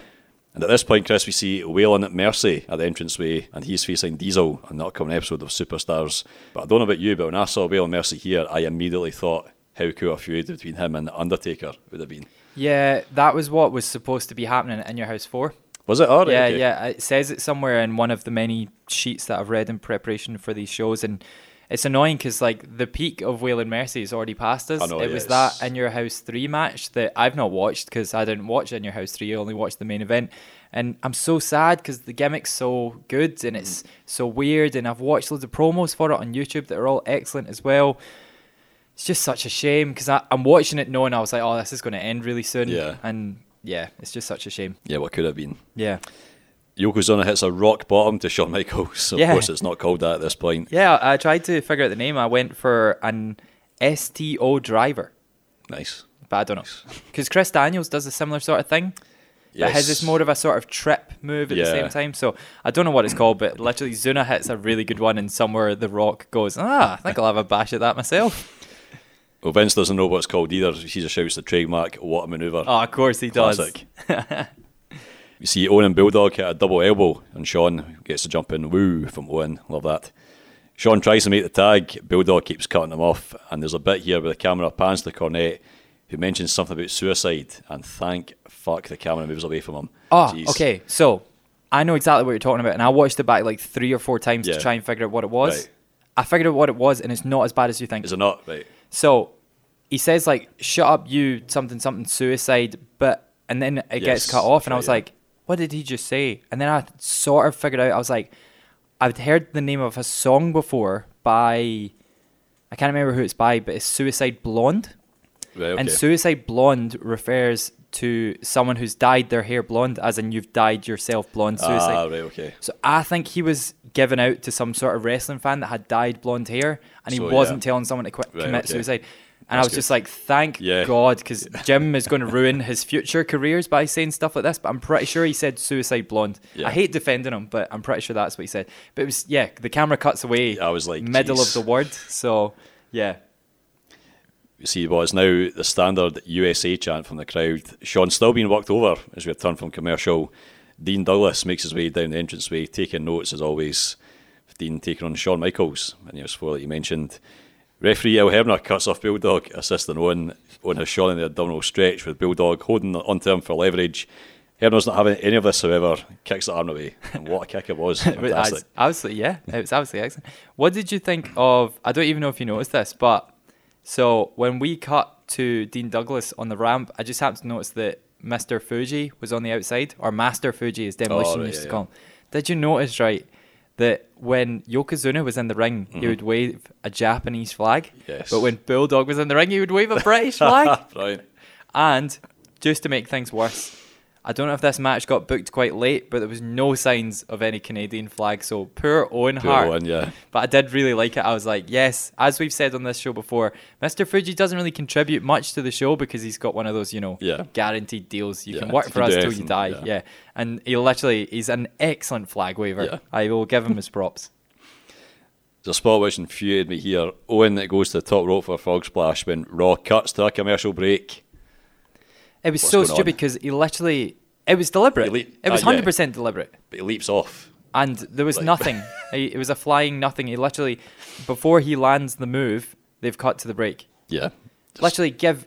And at this point, Chris, we see Waylon at Mercy at the entranceway, and he's facing Diesel on the upcoming episode of Superstars. But I don't know about you, but when I saw Waylon Mercy here, I immediately thought how cool a feud between him and the Undertaker would have been. Yeah, that was what was supposed to be happening in Your House 4. Was it? All right, yeah, okay. yeah. It says it somewhere in one of the many sheets that I've read in preparation for these shows, and it's annoying because like the peak of Waylon Mercy is already past us. Know, it yeah, was it's- that In Your House three match that I've not watched because I didn't watch In Your House three. I only watched the main event, and I'm so sad because the gimmick's so good and it's mm-hmm. so weird, and I've watched loads of promos for it on YouTube that are all excellent as well. It's just such a shame because I'm watching it knowing I was like, oh, this is going to end really soon. Yeah. and yeah, it's just such a shame. Yeah, what could have been. Yeah. Yokozuna hits a rock bottom to Shawn Michaels. Of Yeah. course, it's not called that at this point. Yeah, I tried to figure out the name. I went for an STO driver, Nice. but I don't know. Because Chris Daniels does a similar sort of thing. But his is more of a sort of trip move at the same time. So I don't know what it's called, but literally Zuna hits a really good one, and somewhere The Rock goes, ah, I think I'll have a bash at that myself. Well, Vince doesn't know what it's called either. He just shouts the trademark, what a maneuver. Oh, of course he does. You see Owen and Bulldog hit a double elbow, and Shawn gets to jump in woo from Owen. Love that. Shawn tries to make the tag. Bulldog keeps cutting him off, and there's a bit here where the camera pans to Cornette, who mentions something about suicide, and thank fuck the camera moves away from him. Oh, Jeez. okay. So I know exactly what you're talking about, and I watched it back like three or four times Yeah. to try and figure out what it was. Right. I figured out what it was, and it's not as bad as you think. Is it not? Right. So he says like, "Shut up, you something something suicide," but and then it gets cut off, and I was yeah. like, "What did he just say?" And then I sort of figured out. I was like, I've heard the name of a song before by, I can't remember who it's by, but it's Suicide Blonde, Right, okay. and Suicide Blonde refers to someone who's dyed their hair blonde, as in you've dyed yourself blonde. Suicide. ah, right, okay. So I think he was given out to some sort of wrestling fan that had dyed blonde hair, and he So, wasn't yeah. telling someone to quit, Right, commit okay. suicide. And I was good. just like, thank Yeah. God, because Jim is going to ruin his future careers by saying stuff like this. But I'm pretty sure he said suicide blonde. Yeah. I hate defending him, but I'm pretty sure that's what he said. But it was yeah, the camera cuts away. I was like, middle "Jeez." of the word. So yeah, You see what is now the standard USA chant from the crowd. Shawn still being walked over as we return from commercial. Dean Douglas makes his way down the entranceway, taking notes as always. Dean taking on Shawn Michaels, and years four that you mentioned. Referee Earl Hebner cuts off Bulldog, assisting Owen. Owen has Shawn in the abdominal stretch with Bulldog holding onto him for leverage. Hebner's not having any of this, however, kicks the arm away. And what a kick it was. Fantastic. absolutely yeah, it was absolutely excellent. What did you think of? I don't even know if you noticed this, but so when we cut to Dean Douglas on the ramp, I just happened to notice that Mr. Fuji was on the outside, or Master Fuji, as oh, Demolition Oh, right, used to yeah, call him. Did you notice right that when Yokozuna was in the ring, he would wave a Japanese flag, Mm-hmm. Yes. but when Bulldog was in the ring, he would wave a British flag. Right. And just to make things worse, I don't know if this match got booked quite late, but there was no signs of any Canadian flag. So poor Owen Poor Hart. Owen, yeah. But I did really like it. I was like, yes, as we've said on this show before, Mr. Fuji doesn't really contribute much to the show because he's got one of those, you know, Yeah. guaranteed deals. You Yeah, can work for us till you die. yeah. Yeah. And he literally, he's an excellent flag waver. Yeah. I will give him his props. There's a spot which infuriated me here. Owen that goes to the top rope for a frog splash when Raw cuts to a commercial break. It was so stupid because he literally, it was deliberate. Le- it was uh, yeah. 100% deliberate. But he leaps off. and there was Like- nothing. It was a flying nothing. He literally, before he lands the move, they've cut to the break. Yeah. Just- literally give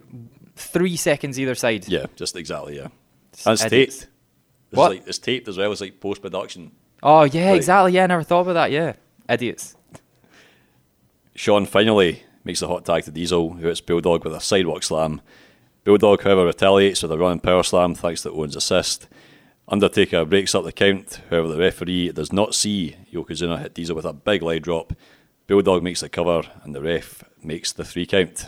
three seconds either side. Yeah, just exactly, yeah. And it's idiots. taped. It's, What? like, it's taped as well as like post production. Oh yeah, Right. exactly. Yeah, I never thought about that. Yeah, idiots. Shawn finally makes the hot tag to Diesel, who hits Bulldog with a sidewalk slam. Bulldog, however, retaliates with a running power slam thanks to Owen's assist. Undertaker breaks up the count, however, the referee does not see Yokozuna hit Diesel with a big leg drop. Bulldog makes the cover, and the ref makes the three count.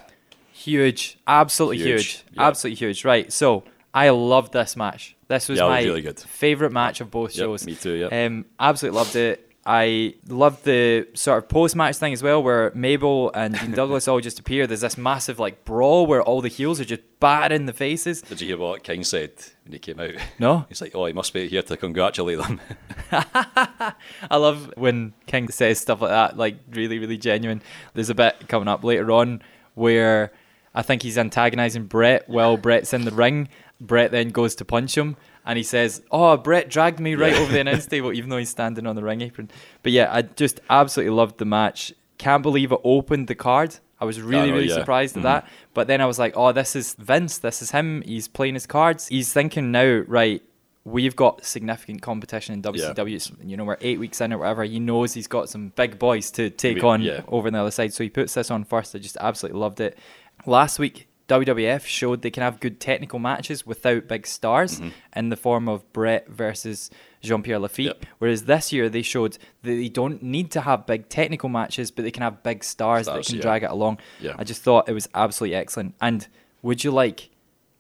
Huge, absolutely huge, Huge, yeah. absolutely huge. Right, so I loved this match. This was Yeah, was my really good. favorite match of both Yep, shows. me too, yeah. Um, absolutely loved it. I loved the sort of post-match thing as well, where Mabel and Dean Douglas all just appear. There's this massive like brawl where all the heels are just battering the faces. Did you hear what King said when he came out? No. He's like, oh, he must be here to congratulate them. I love when King says stuff like that, like really, really genuine. There's a bit coming up later on where I think he's antagonizing Bret while Bret's in the ring. Bret then goes to punch him and he says, Oh, Bret dragged me right Yeah. over the announce table, even though he's standing on the ring apron. But yeah, I just absolutely loved the match. Can't believe it opened the card. I was really, know, really yeah. surprised at mm-hmm. that. But then I was like, oh, this is Vince. This is him. He's playing his cards. He's thinking now, right, we've got significant competition in WCW. It's- You know, we're eight weeks in or whatever. He knows he's got some big boys to take We- on yeah. over on the other side. So he puts this on first. I just absolutely loved it. Last week, WWF showed they can have good technical matches without big stars Mm-hmm. in the form of Bret versus Jean Pierre Lafitte. Yep. Whereas this year they showed that they don't need to have big technical matches, but they can have big stars, Stars, that can yeah. drag it along. Yeah. I just thought it was absolutely excellent. And would you like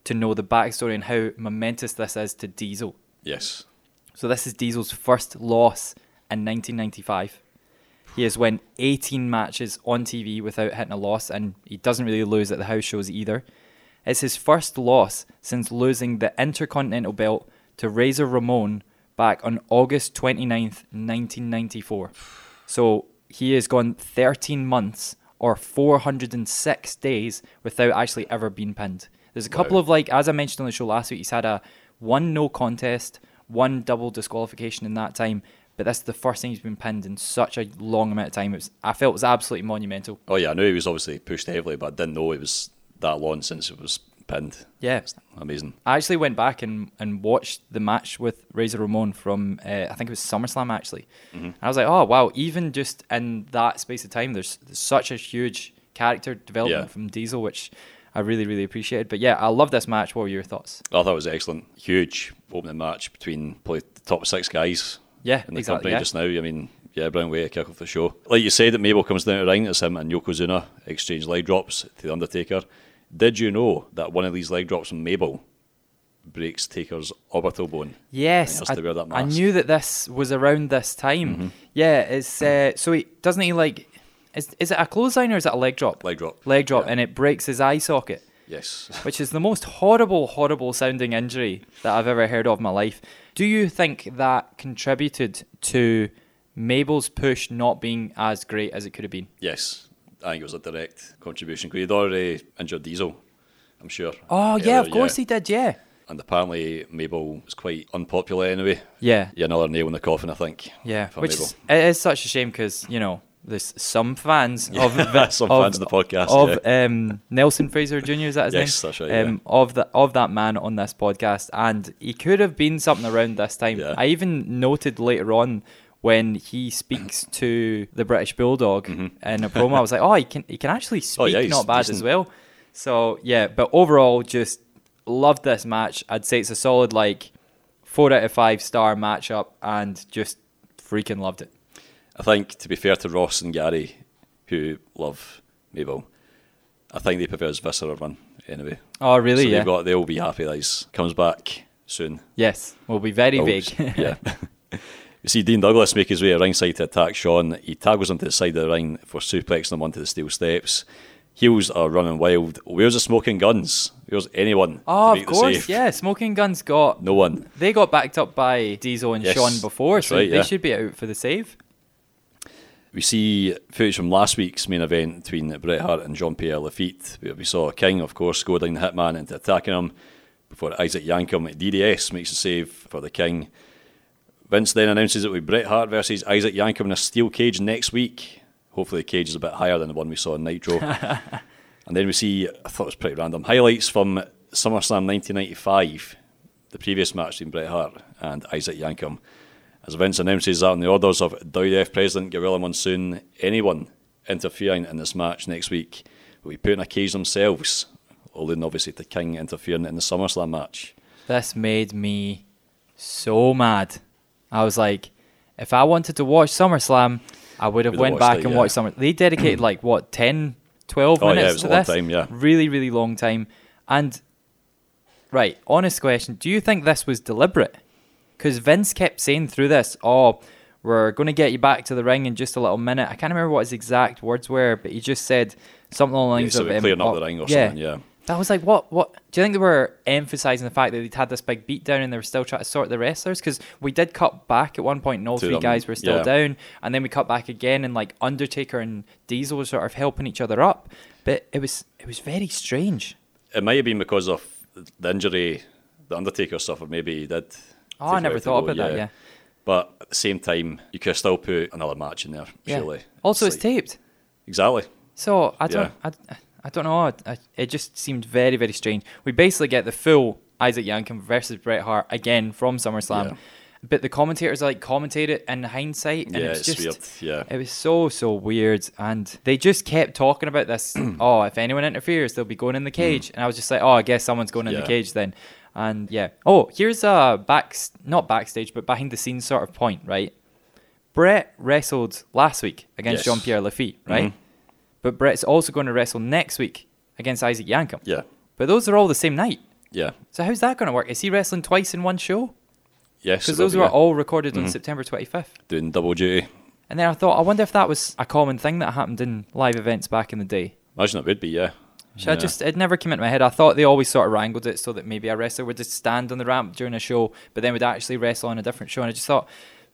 to know the backstory and how momentous this is to Diesel? yes. So this is Diesel's first loss in 1995. He has won 18 matches on TV without hitting a loss, and he doesn't really lose at the house shows either. It's his first loss since losing the Intercontinental belt to Razor Ramon back on August 29th, 1994. So he has gone 13 months or 406 days without actually ever being pinned. There's a couple Wow. of like, as I mentioned on the show last week, he's had a one no contest, one double disqualification in that time. But that's the first time he's been pinned in such a long amount of time. It was, I felt it was absolutely monumental. Oh, yeah, I knew he was obviously pushed heavily, but I didn't know it was that long since it was pinned. Yeah. Amazing. I actually went back and, and watched the match with Razor Ramon from uh, I think it was SummerSlam actually. And I was like, oh wow, even just in that space of time, there's, there's such a huge character development Yeah. from Diesel, which I really really appreciated. But yeah, I love this match. What were your thoughts? I thought it was excellent. Huge opening match between probably the top six guys Yeah, in the exactly, company yeah. just now. I mean, yeah, brilliant way to kick off the show. Like you said, that Mabel comes down to the ring, it's him and Yokozuna exchange leg drops to The Undertaker. Did you know that one of these leg drops from Mabel breaks Taker's orbital bone? Yes, I, to wear that I knew that this was around this time. Yeah, it's uh, so he doesn't he like is is it a clothesline or is it a leg drop? Leg drop. Leg drop, Yeah. and it breaks his eye socket. Yes. which is the most horrible, horrible sounding injury that I've ever heard of in my life. Do you think that contributed to Mabel's push not being as great as it could have been? yes. I think it was a direct contribution. 'cause He'd already injured Diesel, I'm sure. Oh yeah, of earlier, course he did. Yeah, And apparently Mabel was quite unpopular anyway. yeah, Yeah, another nail in the coffin, I think. yeah. for Which Mabel. is, it is such a shame because you know there's some fans of Some of, fans of the podcast, of um, Nelson Frazier Jr. Is that his Yes, name? that's right, Um, of the of that man on this podcast, and he could have been something around this time. Yeah. I even noted later on when he speaks to the British Bulldog in a promo. I was like, oh, he can he can actually speak, Mm-hmm. Oh, yeah, not bad as well. So yeah, but overall, just loved this match. I'd say it's a solid like four out of five star matchup, and just freaking loved it. I think, to be fair to Ross and Gary, who love Mabel, I think they prefer his Viscera run anyway. Oh really? so yeah. got, they'll be happy that comes back soon. yes, we'll be very big. yeah. you see Dean Douglas make his way ringside to attack Shawn. He taggles him to the side of the ring for suplexing him onto the steel steps. Heels are running wild. Where's the smoking guns? Where's anyone? Oh, of course, yeah. Smoking Guns got No one. they got backed up by Diesel and Yes, Shawn before, so right, they yeah. should be out for the save. We see footage from last week's main event between Bret Hart and Jean Pierre Lafitte, where we saw King, of course, go down the hitman into attacking him before Isaac Yankem at DDS makes a save for the King. Vince then announces it be Bret Hart versus Isaac Yankem in a steel cage next week. Hopefully, the cage is a bit higher than the one we saw in Nitro. and then we see, I thought it was pretty random, highlights from SummerSlam 1995, the previous match between Bret Hart and Isaac Yankem. As Vince announces that on the orders of WWF President Gorilla Monsoon, anyone interfering in this match next week will be put in a cage themselves, alluding obviously to King interfering in the SummerSlam match. This made me so mad. I was like, if I wanted to watch SummerSlam, I would have went back it, and yeah. watched some. They dedicated like what 10, 12 Oh, yeah, minutes was to this. time, yeah. really, really long time. And right, honest question: Do you think this was deliberate? Because Vince kept saying through this, "Oh, we're going to get you back to the ring in just a little minute." I can't remember what his exact words were, but he just said something along the Yeah, lines so of um, clearing up the ring or yeah. something, yeah. That was like, what? What? Do you think they were emphasizing the fact that they'd had this big beatdown and they were still trying to sort the wrestlers? Because we did cut back at one point, and all To three them, guys were still yeah. down, and then we cut back again, and like Undertaker and Diesel were sort of helping each other up. But it was it was very strange. It might have been because of the injury the Undertaker suffered. Maybe he did. Oh, I never thought about go, that. Yeah, But at the same time, you could still put another match in there. yeah. Surely. Also, it's, like- taped, exactly. so I don't. I, I don't know. I, it just seemed very very strange. We basically get the full Isaac Yankem versus Bret Hart again from SummerSlam. Yeah. But the commentators like commentate it in hindsight, and Yeah, it was it's just weird. Yeah. It was so so weird, and they just kept talking about this. oh, if anyone interferes, they'll be going in the cage, and I was just like, oh, I guess someone's going in the Mm. Cage then. And yeah, oh, here's a back, not backstage, but behind the scenes sort of point, right? Bret wrestled last week against Yes. Jean Pierre Lafitte, right? Mhm. But Bret's also going to wrestle next week against Isaac Yankem. Yeah. But those are all the same night. Yeah. So how's that going to work? Is he wrestling twice in one show? Yes. Because those be, were yeah. all recorded on Mhm. September 25th. doing double duty. And then I thought, I wonder if that was a common thing that happened in live events back in the day. Imagine it would be. Yeah. So I just it never came into my head. I thought they always sort of wrangled it so that maybe a wrestler would just stand on the ramp during a show, but then would actually wrestle on a different show. And I just thought,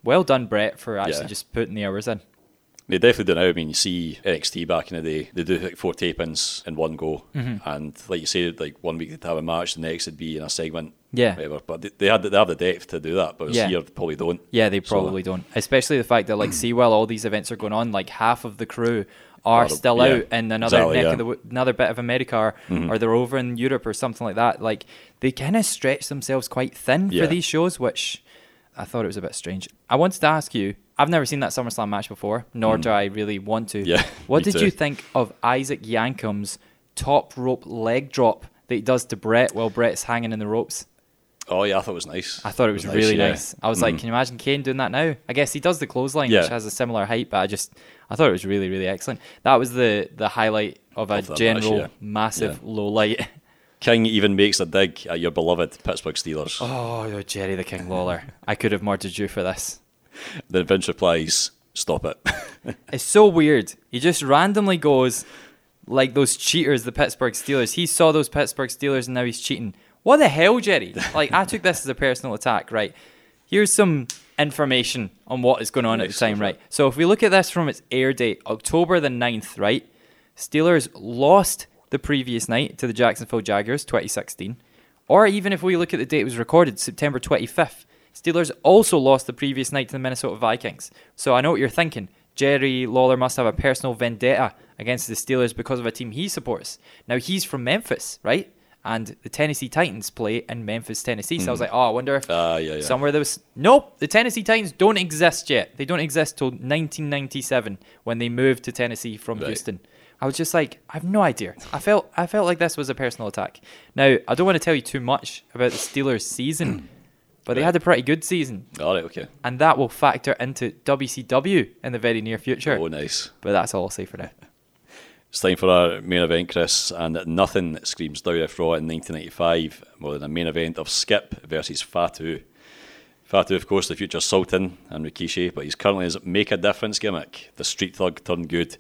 well done, Bret, for actually Yeah. just putting the hours in. They definitely do now. I mean, you see NXT back in the day, they do like four tapings in one go, Mm-hmm. and like you say, like one week they'd have a match, the next would be in a segment, Yeah. whatever. But they, they had the, they have the depth to do that, but Yeah. here they probably don't. Yeah, they So- probably don't. Especially the fact that like, see, while all these events are going on, like half of the crew are Are- still yeah, out in another exactly, neck yeah. Mm-hmm. of the another bit of America, or, or they're over in Europe or something like that. Like they kind of stretch themselves quite thin Yeah. for these shows, which I thought it was a bit strange. I wanted to ask you. I've never seen that SummerSlam match before, nor do I really want to. Mm. Yeah, What did too. you think of Isaac Yankem's top rope leg drop that he does to Bret while Bret's hanging in the ropes? Oh yeah, I thought it was nice. I thought it was, really yeah. nice. I was like, Mhm. can you imagine Kane doing that now? I guess he does the clothesline, which has a similar height, but I just I thought it was really, really excellent. That was the the highlight of a that match, general yeah. massive Yeah. low light. King even makes a dig at your beloved Pittsburgh Steelers. Oh, you're Jerry the King Lawler. I could have murdered you for this. Then Vince replies, "Stop it." It's so weird. He just randomly goes like those cheaters, the Pittsburgh Steelers. He saw those Pittsburgh Steelers and now he's cheating. What the hell, Jerry? Like I took this as a personal attack, right? Here's some information on what is going on at the time, right? So if we look at this from its air date, October the 9th, right? Steelers lost the previous night to the Jacksonville Jaguars, 2016. Or even if we look at the date it was recorded, September 25th, Steelers also lost the previous night to the Minnesota Vikings. So I know what you're thinking. Jerry Lawler must have a personal vendetta against the Steelers because of a team he supports. Now he's from Memphis, right? And the Tennessee Titans play in Memphis, Tennessee. So I was like, oh, I wonder if Ah, yeah, yeah. somewhere there was. Nope, the Tennessee Titans don't exist yet. They don't exist till 1997 when they moved to Tennessee from Right. Houston. I was just like, I have no idea. I felt I felt like this was a personal attack. Now I don't want to tell you too much about the Steelers' season, but they Right. had a pretty good season, All right, okay. and that will factor into WCW in the very near future. Oh, nice. But that's all I'll say for now. It's time for our main event, Chris, and nothing screams WF Raw in 1995 more than a main event of Skip versus Fatu. Fatu, of course, the future Sultan and Rikishi, but he's currently his Make a Difference gimmick, the street thug turned good,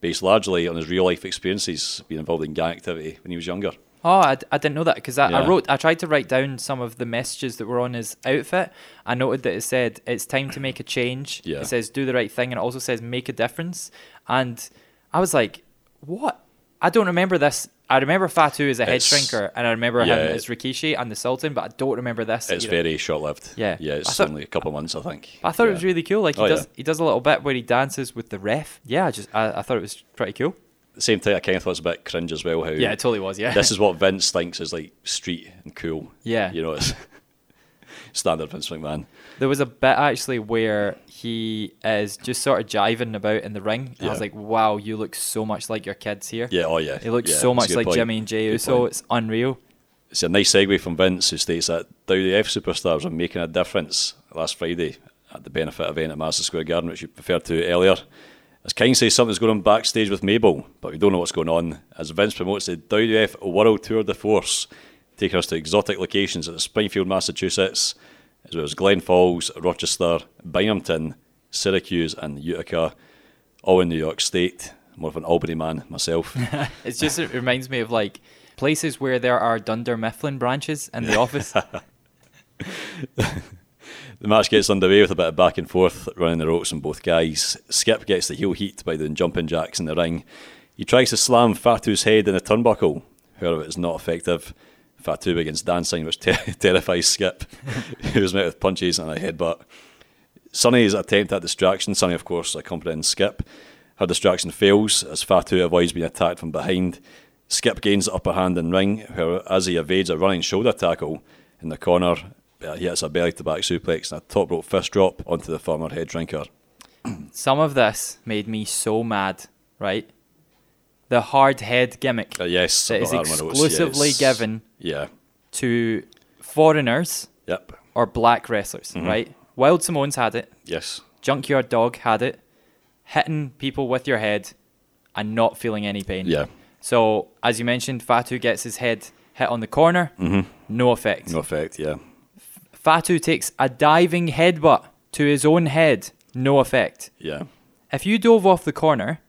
based largely on his real life experiences being involved in gang activity when he was younger. Oh, I, didn't know that because I, I wrote, I tried to write down some of the messages that were on his outfit. I noted that it said, it's time to make a change. Yeah. It says, do the right thing. And it also says, make a difference. And I was like, what? I don't remember this. I remember Fatu as a head It's- shrinker and I remember yeah, him as Rikishi and the Sultan, but I don't remember this. It's either. very short lived. Yeah. Yeah, it's thought- only a couple of months, I think. I thought it was really cool. Like he Oh, does, yeah. he does a little bit where he dances with the ref. Yeah, I just, I, I thought it was pretty cool. The same thing, I kind of thought it was a bit cringe as well. How Yeah, it totally was. Yeah. this is what Vince thinks is like street and cool. Yeah. you know, it's standard Vince McMahon. There was a bit actually where he is just sort of jiving about in the ring. And I was like, wow, you look so much like your kids here. Yeah, oh yeah. He looks yeah, so much like point. Jimmy and Jay Good Uso. point. It's unreal. It's a nice segue from Vince, who states that WWF superstars are making a difference last Friday at the benefit event at Madison Square Garden, which you referred to earlier. As King says, something's going on backstage with Mabel, but we don't know what's going on. As Vince promotes the WWF World Tour de Force, taking us to exotic locations at Springfield, Massachusetts, as well as Glen Falls, Rochester, Binghamton, Syracuse, and Utica, all in New York State. More of an Albany man myself. It's just it reminds me of like places where there are Dunder Mifflin branches in the office. The match gets underway with a bit of back and forth running the ropes from both guys. Skip gets the heel heat by doing jumping jacks in the ring. He tries to slam Fatu's head in the turnbuckle, however, it's not effective. Fatu against dancing, which ter- terrifies Skip, who is met with punches and a headbutt. Sunny's attempt at distraction, Sunny, of course, accompanying Skip. Her distraction fails as Fatu avoids being attacked from behind. Skip gains the upper hand in ring, where as he evades a running shoulder tackle in the corner, he hits a belly to back suplex and a top rope fist drop onto the former head shrinker. Some of this made me so mad, right? The hard head gimmick Uh, yes, that is got that on my notes, exclusively yes. given Yeah, to foreigners yep, or black wrestlers, Mm-hmm. right? Wild Samoans had it. yes, Junkyard Dog had it. Hitting people with your head and not feeling any pain. yeah, So, as you mentioned, Fatu gets his head hit on the corner. No effect. Mm-hmm. no effect, yeah, Fatu takes a diving headbutt to his own head. No effect. yeah, If you dove off the corner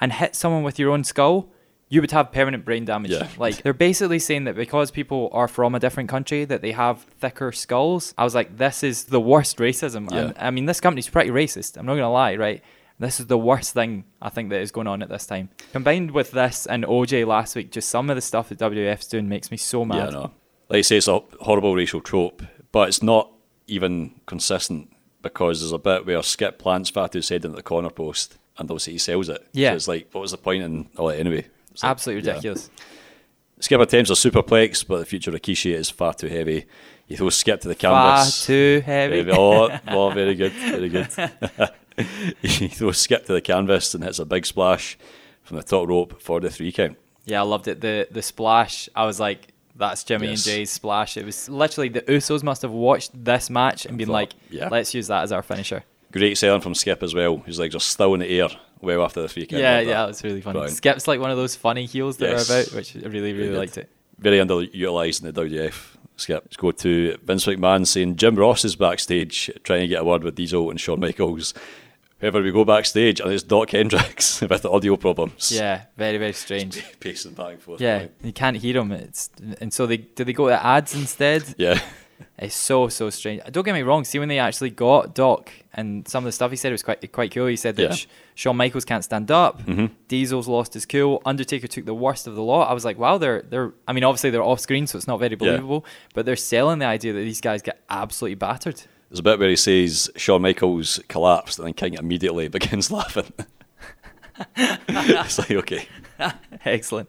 and hit someone with your own skull, you would have permanent brain damage. Yeah. Like they're basically saying that because people are from a different country that they have thicker skulls. I was like, this is the worst racism. Yeah. And I mean, this company's pretty racist. I'm not gonna lie, right? This is the worst thing I think that is going on at this time. Combined with this and OJ last week, just some of the stuff that WWF's doing makes me so mad. yeah, no. Like you say, it's a horrible racial trope, but it's not even consistent because there's a bit where Skip plants Fatu's head into the corner post and obviously he sells it. Yeah. So it's like, what was the point in all that anyway? It's like, Absolutely yeah. ridiculous. Skip attempts a superplex, but the future of Rikishi is far too heavy. He throws Skip to the canvas. Far too heavy. Heavy. Oh, oh, very good, very good. he throws Skip to the canvas and hits a big splash from the top rope for the three count. Yeah, I loved it. The the splash, I was like, that's Jimmy Yes. and Jay's splash. It was literally the Usos must have watched this match and been thought, like, yeah. let's use that as our finisher. Great selling from Skip as well. His legs are still in the air well after the count. yeah, Love that. yeah, it's really funny. Brilliant. Skip's like one of those funny heels that Yes. are about, which I really, really liked it. Very underutilised in the WDF. Skip. Let's go to Vince McMahon saying Jim Ross is backstage trying to get a word with Diesel and Shawn Michaels. However, we go backstage and it's Dok Hendrix with the audio problems. Yeah, very, very strange. Pacing back and forth. Yeah, you can't hear him. It's and so they do they go to ads instead? Yeah. It's so so strange. Don't get me wrong. See when they actually got Dok and some of the stuff he said was quite quite cool. He said that Yeah. Mm-hmm. Sh- Shawn Michaels can't stand up. Diesel's lost his cool. Undertaker took the worst of the lot. I was like, wow, they're they're. I mean, obviously they're off screen, so it's not very believable. But they're selling the idea that these guys get absolutely battered. There's a bit where he says Shawn Michaels collapsed and then King immediately begins laughing. it's like, okay. Excellent.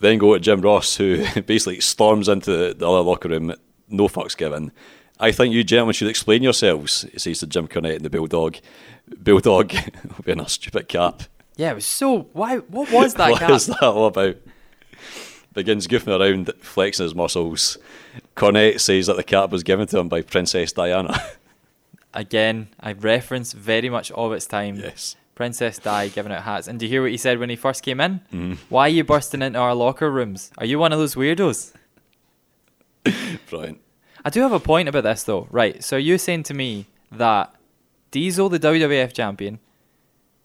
Then go to Jim Ross, who basically storms into the other locker room, no fucks given. I think you gentlemen should explain yourselves, he says to Jim Cornette and the Bulldog. Bulldog wearing a stupid cap. Yeah, it was so. Why? What was that? What cap? is that all about? Begins goofing around, flexing his muscles. Cornette says that the cap was given to him by Princess Diana. Again, I reference very much of its time. yes. Princess Di giving out hats. And do you hear what he said when he first came in? Mm-hmm. Why are you bursting into our locker rooms? Are you one of those weirdos? Brilliant. I do have a point about this though. Right. So you're saying to me that Diesel, the WWF champion,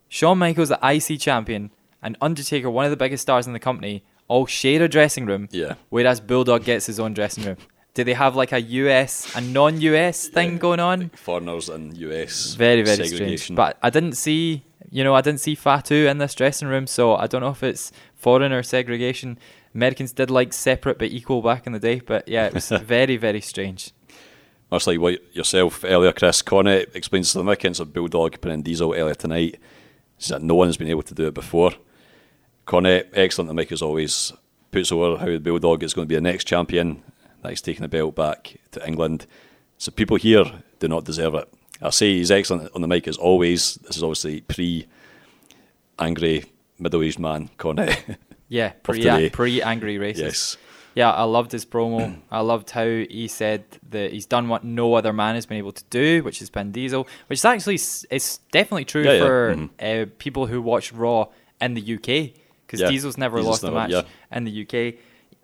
Shawn Michaels, the IC champion, and Undertaker, one of the biggest stars in the company, all share a dressing room. Yeah. Whereas Bulldog gets his own dressing room. Do they have like a US and non-US thing going on? Foreigners and US. Very, very strange. But I didn't see, you know, I didn't see Fatu in this dressing room, so I don't know if it's foreign or segregation. Americans did like separate but equal back in the day, but yeah, it was very, very strange. Much like what yourself earlier, Chris Cornette explains to the significance of Bulldog putting Diesel earlier tonight. is that no one's been able to do it before. Cornette, excellent to make as always, puts over how the Bulldog is going to be the next champion that he's taking the belt back to England. So people here do not deserve it. I say he's excellent on the mic as always. This is obviously pre angry middle aged man Cornette. Yeah, pre today. pre angry racist. yes. Yeah, I loved his promo. I loved how he said that he's done what no other man has been able to do, which is pin Diesel, which is actually it's definitely true Yeah, yeah. for Mhm. uh, people who watch Raw in the UK because Yeah. Diesel's never Diesel's lost a match yeah. in the UK.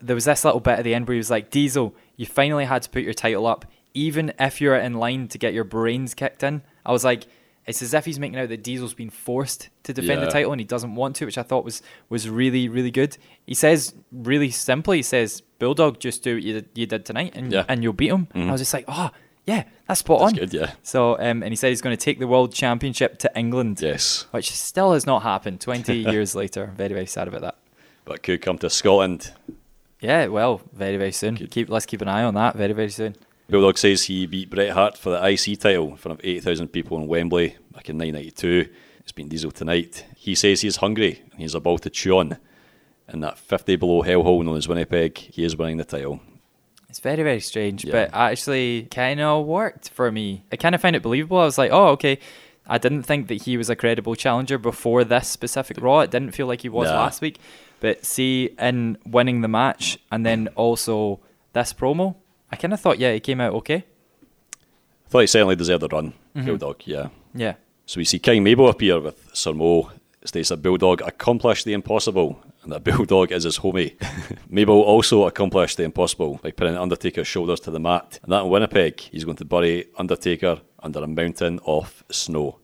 There was this little bit at the end where he was like, "Diesel, you finally had to put your title up, even if you're in line to get your brains kicked in." I was like. It's as if he's making out that Diesel's been forced to defend the title and he doesn't want to, which I thought was was really really good. He says really simply, he says, "Bulldog, just do what you did, you did tonight, and Yeah. and you'll beat him." And I was just like, "Oh, yeah, that's spot That's on." good, yeah. So, um, and he said he's going to take the world championship to England, Yes. which still has not happened. Twenty years later, very very sad about that. But could come to Scotland. Yeah, well, very very soon. Keep let's keep an eye on that. Very very soon. Bulldog says he beat Bret Hart for the IC title in front of 8,000 people in Wembley back in 1992. It's been Diesel tonight. He says he's hungry and he's about to chew on. In that 50 below hellhole known as Winnipeg, he is winning the title. It's very very strange, Yeah. but actually kind of worked for me. I kind of find it believable. I was like, oh okay. I didn't think that he was a credible challenger before this specific Raw. It didn't feel like he was Nah. last week. But see, in winning the match and then also this promo, I kind of thought, yeah, he came out okay. I thought he certainly deserved a run, Mm-hmm. Bulldog, yeah. Yeah. So we see King Mabel appear with Sir Mo. States that Bulldog accomplished the impossible and that Bulldog is his homie. Mabel also accomplished the impossible by putting Undertaker's shoulders to the mat. And that in Winnipeg, he's going to bury Undertaker under a mountain of snow.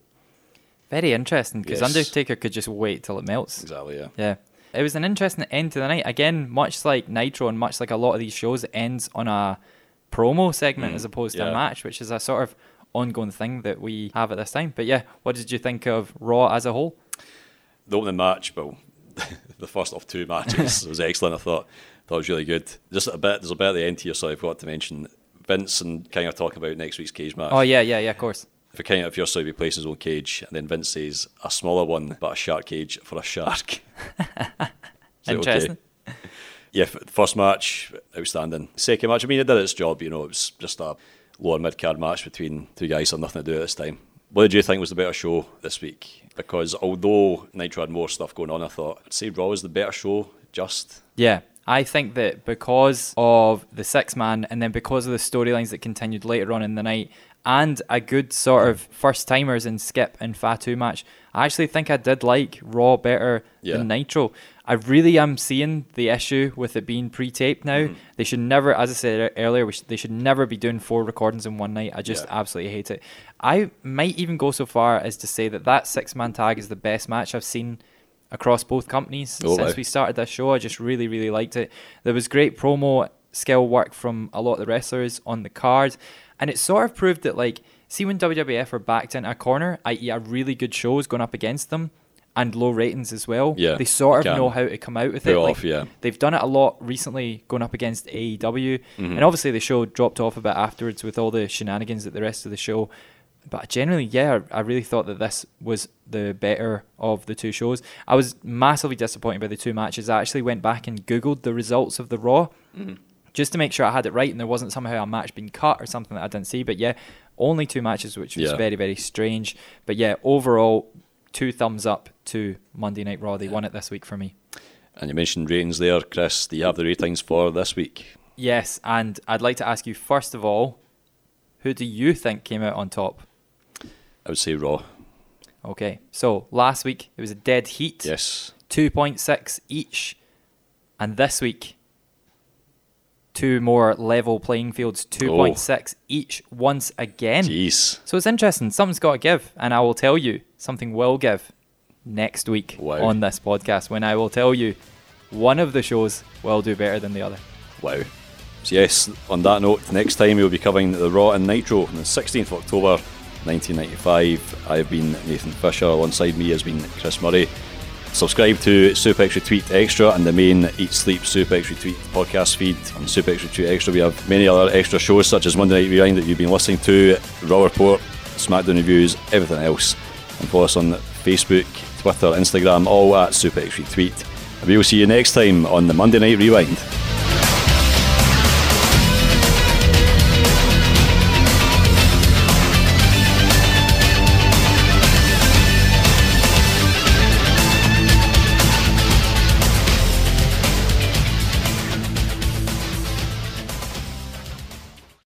Very interesting because Yes. Undertaker could just wait till it melts. Exactly, yeah. Yeah. It was an interesting end to the night. Again, much like Nitro and much like a lot of these shows, it ends on a promo segment mm, as opposed to a match, which is a sort of ongoing thing that we have at this time. But yeah, what did you think of Raw as a whole? The opening match, well, the first of two matches was excellent. I thought that was really good. Just a bit, there's a bit at the end here, so I forgot to mention Vince and King are talking about next week's cage match. Oh yeah, yeah, yeah, of course. For King, if you're sorry, he plays his own cage, and then Vince says a smaller one, but a shark cage for a shark. So, okay. Interesting. Yeah, first match, outstanding. Second match, I mean, it did its job. You know, it was just a lower mid card match between two guys who had nothing to do at this time. What did you think was the better show this week? Because although Nitro had more stuff going on, I thought I'd say Raw was the better show. Just Yeah, I think that because of the six man and then because of the storylines that continued later on in the night and a good sort of first timers in Skip and Fatu match, I actually think I did like Raw better Yeah. than Nitro. I really am seeing the issue with it being pre-taped now. Mm-hmm. They should never, as I said earlier, sh- they should never be doing four recordings in one night. I just Yeah. absolutely hate it. I might even go so far as to say that that six-man tag is the best match I've seen across both companies Oh, since wow. we started this show. I just really, really liked it. There was great promo skill work from a lot of the wrestlers on the card, and it sort of proved that, like, see when WWF are backed into a corner, i.e., a really good show is going up against them, and low ratings as well. Yeah, they sort of know how to come out with it. it Like, yeah. they've done it a lot recently, going up against AEW, Mm-hmm. and obviously the show dropped off a bit afterwards with all the shenanigans at the rest of the show. But generally, yeah, I I really thought that this was the better of the two shows. I was massively disappointed by the two matches. I actually went back and googled the results of the Raw Mm-hmm. Just to make sure I had it right and there wasn't somehow a match being cut or something that I didn't see. But yeah, only two matches, which was Yeah. very very strange. But yeah, overall, two thumbs up to Monday Night Raw. They won it this week for me. and you mentioned ratings there, Chris. Do you have the ratings for this week? Yes, and I'd like to ask you first of all, who do you think came out on top? I would say Raw. Okay, so last week it was a dead heat, Yes. 2.6 each, and this week two more level playing fields, 2.6 each once again. Jeez. So it's interesting. Something's got to give, and I will tell you something will give next week Wow. on this podcast when I will tell you one of the shows will do better than the other. Wow. So yes, on that note, next time we'll be covering the Raw and Nitro on the 16th of October 1995. I've been Nathan Fisher, alongside me has been Chris Murray. Subscribe to Super Extra Tweet Extra and the main Eat Sleep Super Extra Tweet podcast feed. On Super Extra Tweet Extra, we have many other extra shows such as Monday Night Rewind that you've been listening to, Raw Report, SmackDown Reviews, everything else. And follow us on Facebook, Twitter, Instagram, all at Super Extra Tweet. And we will see you next time on the Monday Night Rewind.